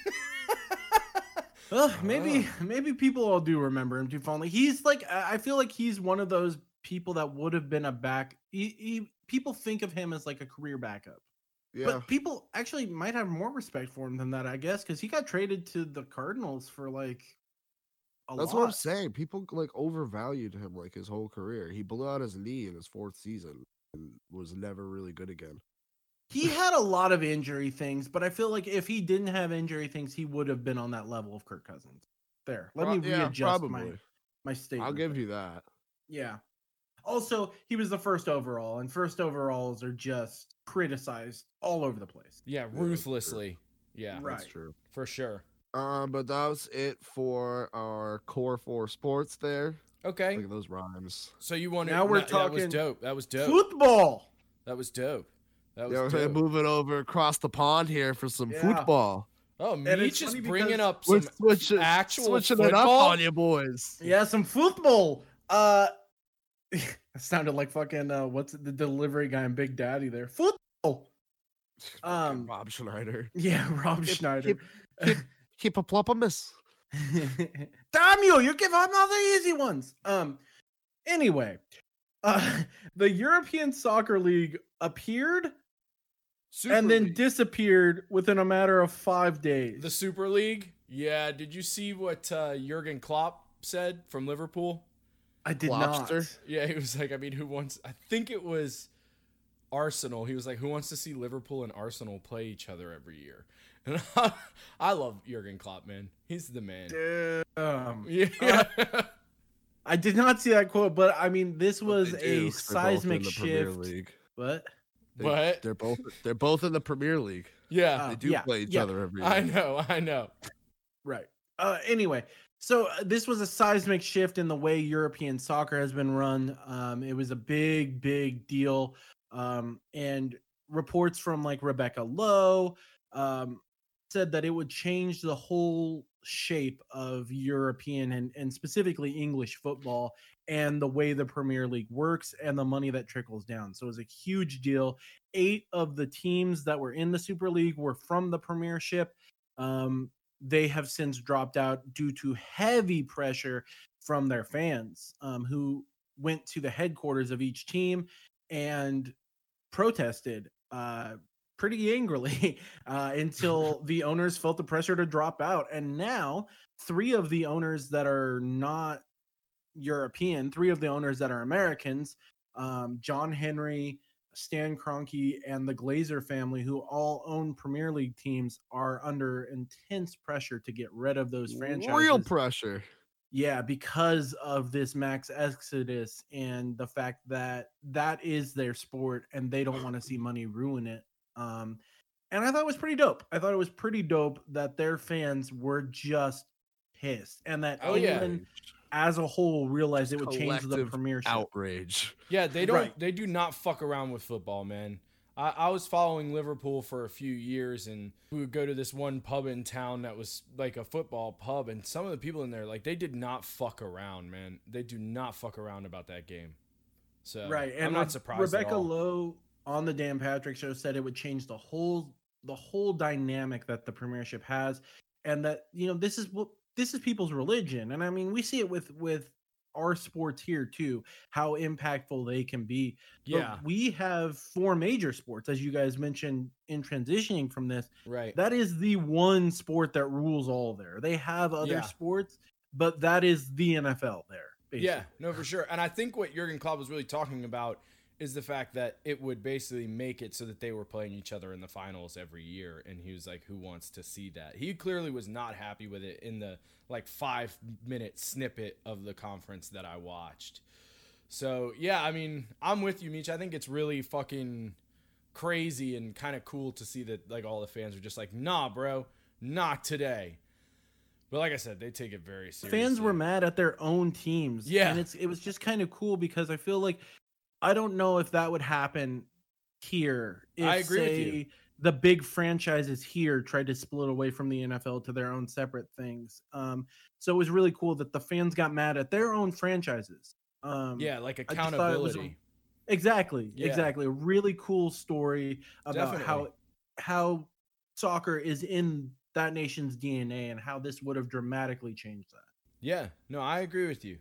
Speaker 3: Well, maybe maybe people all do remember him too fondly. He's like I feel like he's one of those people that would have been a back. He, he people think of him as like a career backup,
Speaker 2: Yeah.
Speaker 3: but people actually might have more respect for him than that, I guess, because he got traded to the Cardinals for like
Speaker 2: That's
Speaker 3: lot.
Speaker 2: what I'm saying. People like overvalued him like his whole career. He blew out his knee in his fourth season and was never really good again.
Speaker 3: He had a lot of injury things, but I feel like if he didn't have injury things, he would have been on that level of Kirk Cousins. There, let
Speaker 2: Pro-
Speaker 3: me
Speaker 2: yeah,
Speaker 3: readjust my my statement.
Speaker 2: I'll give
Speaker 3: there.
Speaker 2: you that.
Speaker 3: Yeah. Also, he was the first overall, and first overalls are just criticized all over the place.
Speaker 1: yeah,
Speaker 2: that's true.
Speaker 1: ruthlessly. Yeah,
Speaker 3: Right.
Speaker 2: That's true.
Speaker 1: for sure.
Speaker 2: Um, but that was it for our core four sports there.
Speaker 1: Okay.
Speaker 2: Look at those rhymes.
Speaker 1: So you wanted
Speaker 3: Now we're
Speaker 1: that- That was dope. That was dope.
Speaker 3: Football.
Speaker 1: That was dope. That was
Speaker 2: Yeah, we're
Speaker 1: dope.
Speaker 2: moving over across the pond here for some
Speaker 3: Yeah.
Speaker 2: football.
Speaker 1: Oh,
Speaker 3: it's
Speaker 1: Meech is bringing up some
Speaker 2: switching,
Speaker 1: actual
Speaker 2: switching
Speaker 1: football.
Speaker 2: it up on you boys.
Speaker 3: Yeah, some football. Uh, it sounded like fucking uh, what's it, the delivery guy in Big Daddy there? Football. Um,
Speaker 2: Rob Schneider.
Speaker 3: Yeah, Rob Schneider.
Speaker 2: hip- hip- Hippopotamus.
Speaker 3: Damn you! You give him all the easy ones. Um. Anyway, uh, the European Soccer League appeared
Speaker 1: Super
Speaker 3: and then
Speaker 1: League.
Speaker 3: disappeared within a matter of five days.
Speaker 1: the Super League. Yeah, did you see what uh, Jurgen Klopp said from Liverpool?
Speaker 3: I did
Speaker 2: Lobster?
Speaker 3: not.
Speaker 1: Yeah, he was like, I mean, who wants? I think it was Arsenal. He was like, who wants to see Liverpool and Arsenal play each other every year? And I, love Jurgen Klopp, man. He's the man.
Speaker 3: Damn.
Speaker 1: Yeah.
Speaker 3: I did not see that quote, but I mean, this was
Speaker 2: they do,
Speaker 3: a
Speaker 2: 'cause in
Speaker 3: seismic
Speaker 2: the
Speaker 3: shift.
Speaker 2: League.
Speaker 3: What?
Speaker 2: They,
Speaker 1: What?
Speaker 2: They're both they're both in the Premier League.
Speaker 1: yeah.
Speaker 3: Uh,
Speaker 2: They do
Speaker 3: yeah,
Speaker 2: play each
Speaker 3: yeah.
Speaker 2: other every year.
Speaker 1: I know. I know.
Speaker 3: Right. Uh, anyway, so uh, this was a seismic shift in the way European soccer has been run. Um, it was a big, big deal. Um, and reports from like Rebecca Lowe um, said that it would change the whole shape of European and, and specifically English football and the way the Premier League works and the money that trickles down. So it was a huge deal. Eight of the teams that were in the Super League were from the Premiership. Um, they have since dropped out due to heavy pressure from their fans um, who went to the headquarters of each team and protested uh, pretty angrily uh, until the owners felt the pressure to drop out. And now, three of the owners that are not European, three of the owners that are Americans, um, John Henry, Stan Kroenke, and the Glazer family, who all own Premier League teams, are under intense pressure to get rid of those franchises.
Speaker 2: Real pressure.
Speaker 3: Yeah, because of this max exodus and the fact that that is their sport and they don't want to see money ruin it. Um, and I thought it was pretty dope. I thought it was pretty dope that their fans were just pissed and that
Speaker 1: Oh, yeah.
Speaker 3: As a whole realized it would change the
Speaker 2: Collective
Speaker 3: premiership.
Speaker 2: Outrage.
Speaker 1: Yeah, they don't.
Speaker 3: Right.
Speaker 1: They do not fuck around with football, man. I, I was following Liverpool for a few years, and we would go to this one pub in town that was like a football pub, and some of the people in there, like, they did not fuck around, man. They do not fuck around about that game. So
Speaker 3: right and
Speaker 1: I'm not surprised.
Speaker 3: rebecca
Speaker 1: at all.
Speaker 3: lowe on the dan patrick show said it would change the whole the whole dynamic that the premiership has and that you know this is what this is people's religion and i mean we see it with with our sports here too how impactful they can be But
Speaker 1: Yeah,
Speaker 3: we have four major sports as you guys mentioned in transitioning from this
Speaker 1: right.
Speaker 3: that is the one sport that rules all there they have other
Speaker 1: Yeah.
Speaker 3: sports but that is the nfl there basically.
Speaker 1: Yeah, no, for sure. And I think what Jurgen Klopp was really talking about is the fact that it would basically make it so that they were playing each other in the finals every year. And he was like, "Who wants to see that?" He clearly was not happy with it in the like five minute snippet of the conference that I watched. So yeah, I mean, I'm with you, Meech. I think it's really fucking crazy and kind of cool to see that like all the fans are just like, "Nah, bro, not today." But like I said, they take it very seriously.
Speaker 3: fans were mad at their own teams.
Speaker 1: Yeah.
Speaker 3: and it's it was just kind of cool because I feel like I don't know if that would happen here. If,
Speaker 1: I agree with you.
Speaker 3: The big franchises here tried to split away from the NFL to their own separate things. Um, so it was really cool that the fans got mad at their own franchises. Um,
Speaker 1: Yeah, like
Speaker 3: I just thought it was
Speaker 1: accountability.
Speaker 3: exactly,
Speaker 1: Yeah.
Speaker 3: exactly. A really cool story about
Speaker 1: Definitely.
Speaker 3: how how soccer is in that nation's DNA and how this would have dramatically changed that.
Speaker 1: Yeah, no, I agree with you,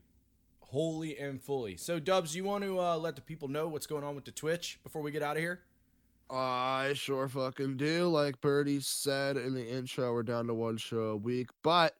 Speaker 1: wholly and fully. So, Dubs, you want to uh, let the people know what's going on with the Twitch before we get out of here?
Speaker 2: I sure fucking do. Like Birdie said in the intro, we're down to one show a week, but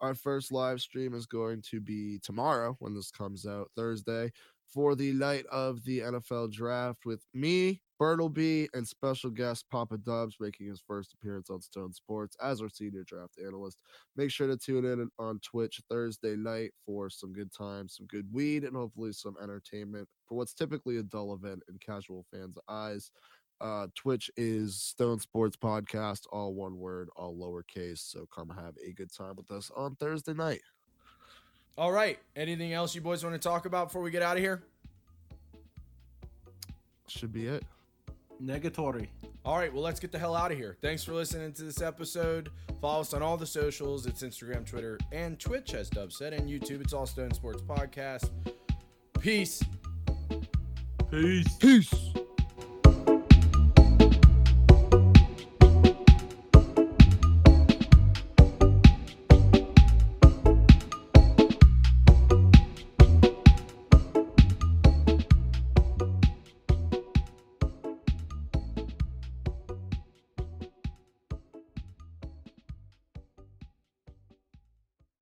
Speaker 2: our first live stream is going to be tomorrow when this comes out, Thursday, for the night of the NFL draft with me, Bertleby, and special guest Papa Dubs making his first appearance on Stone Sports as our senior draft analyst. Make sure to tune in on Twitch Thursday night for some good times, some good weed, and hopefully some entertainment for what's typically a dull event in casual fans' eyes. Uh, Twitch is Stone Sports Podcast, all one word, all lowercase. So come have a good time with us on Thursday night.
Speaker 1: All right. Anything else you boys want to talk about before we get out of here?
Speaker 2: Should be it.
Speaker 3: Negatory.
Speaker 1: All right. Well, let's get the hell out of here. Thanks for listening to this episode. Follow us on all the socials. It's Instagram, Twitter, and Twitch, as Dub said, and YouTube. It's all Stone Sports Podcast. Peace.
Speaker 3: Peace.
Speaker 2: Peace.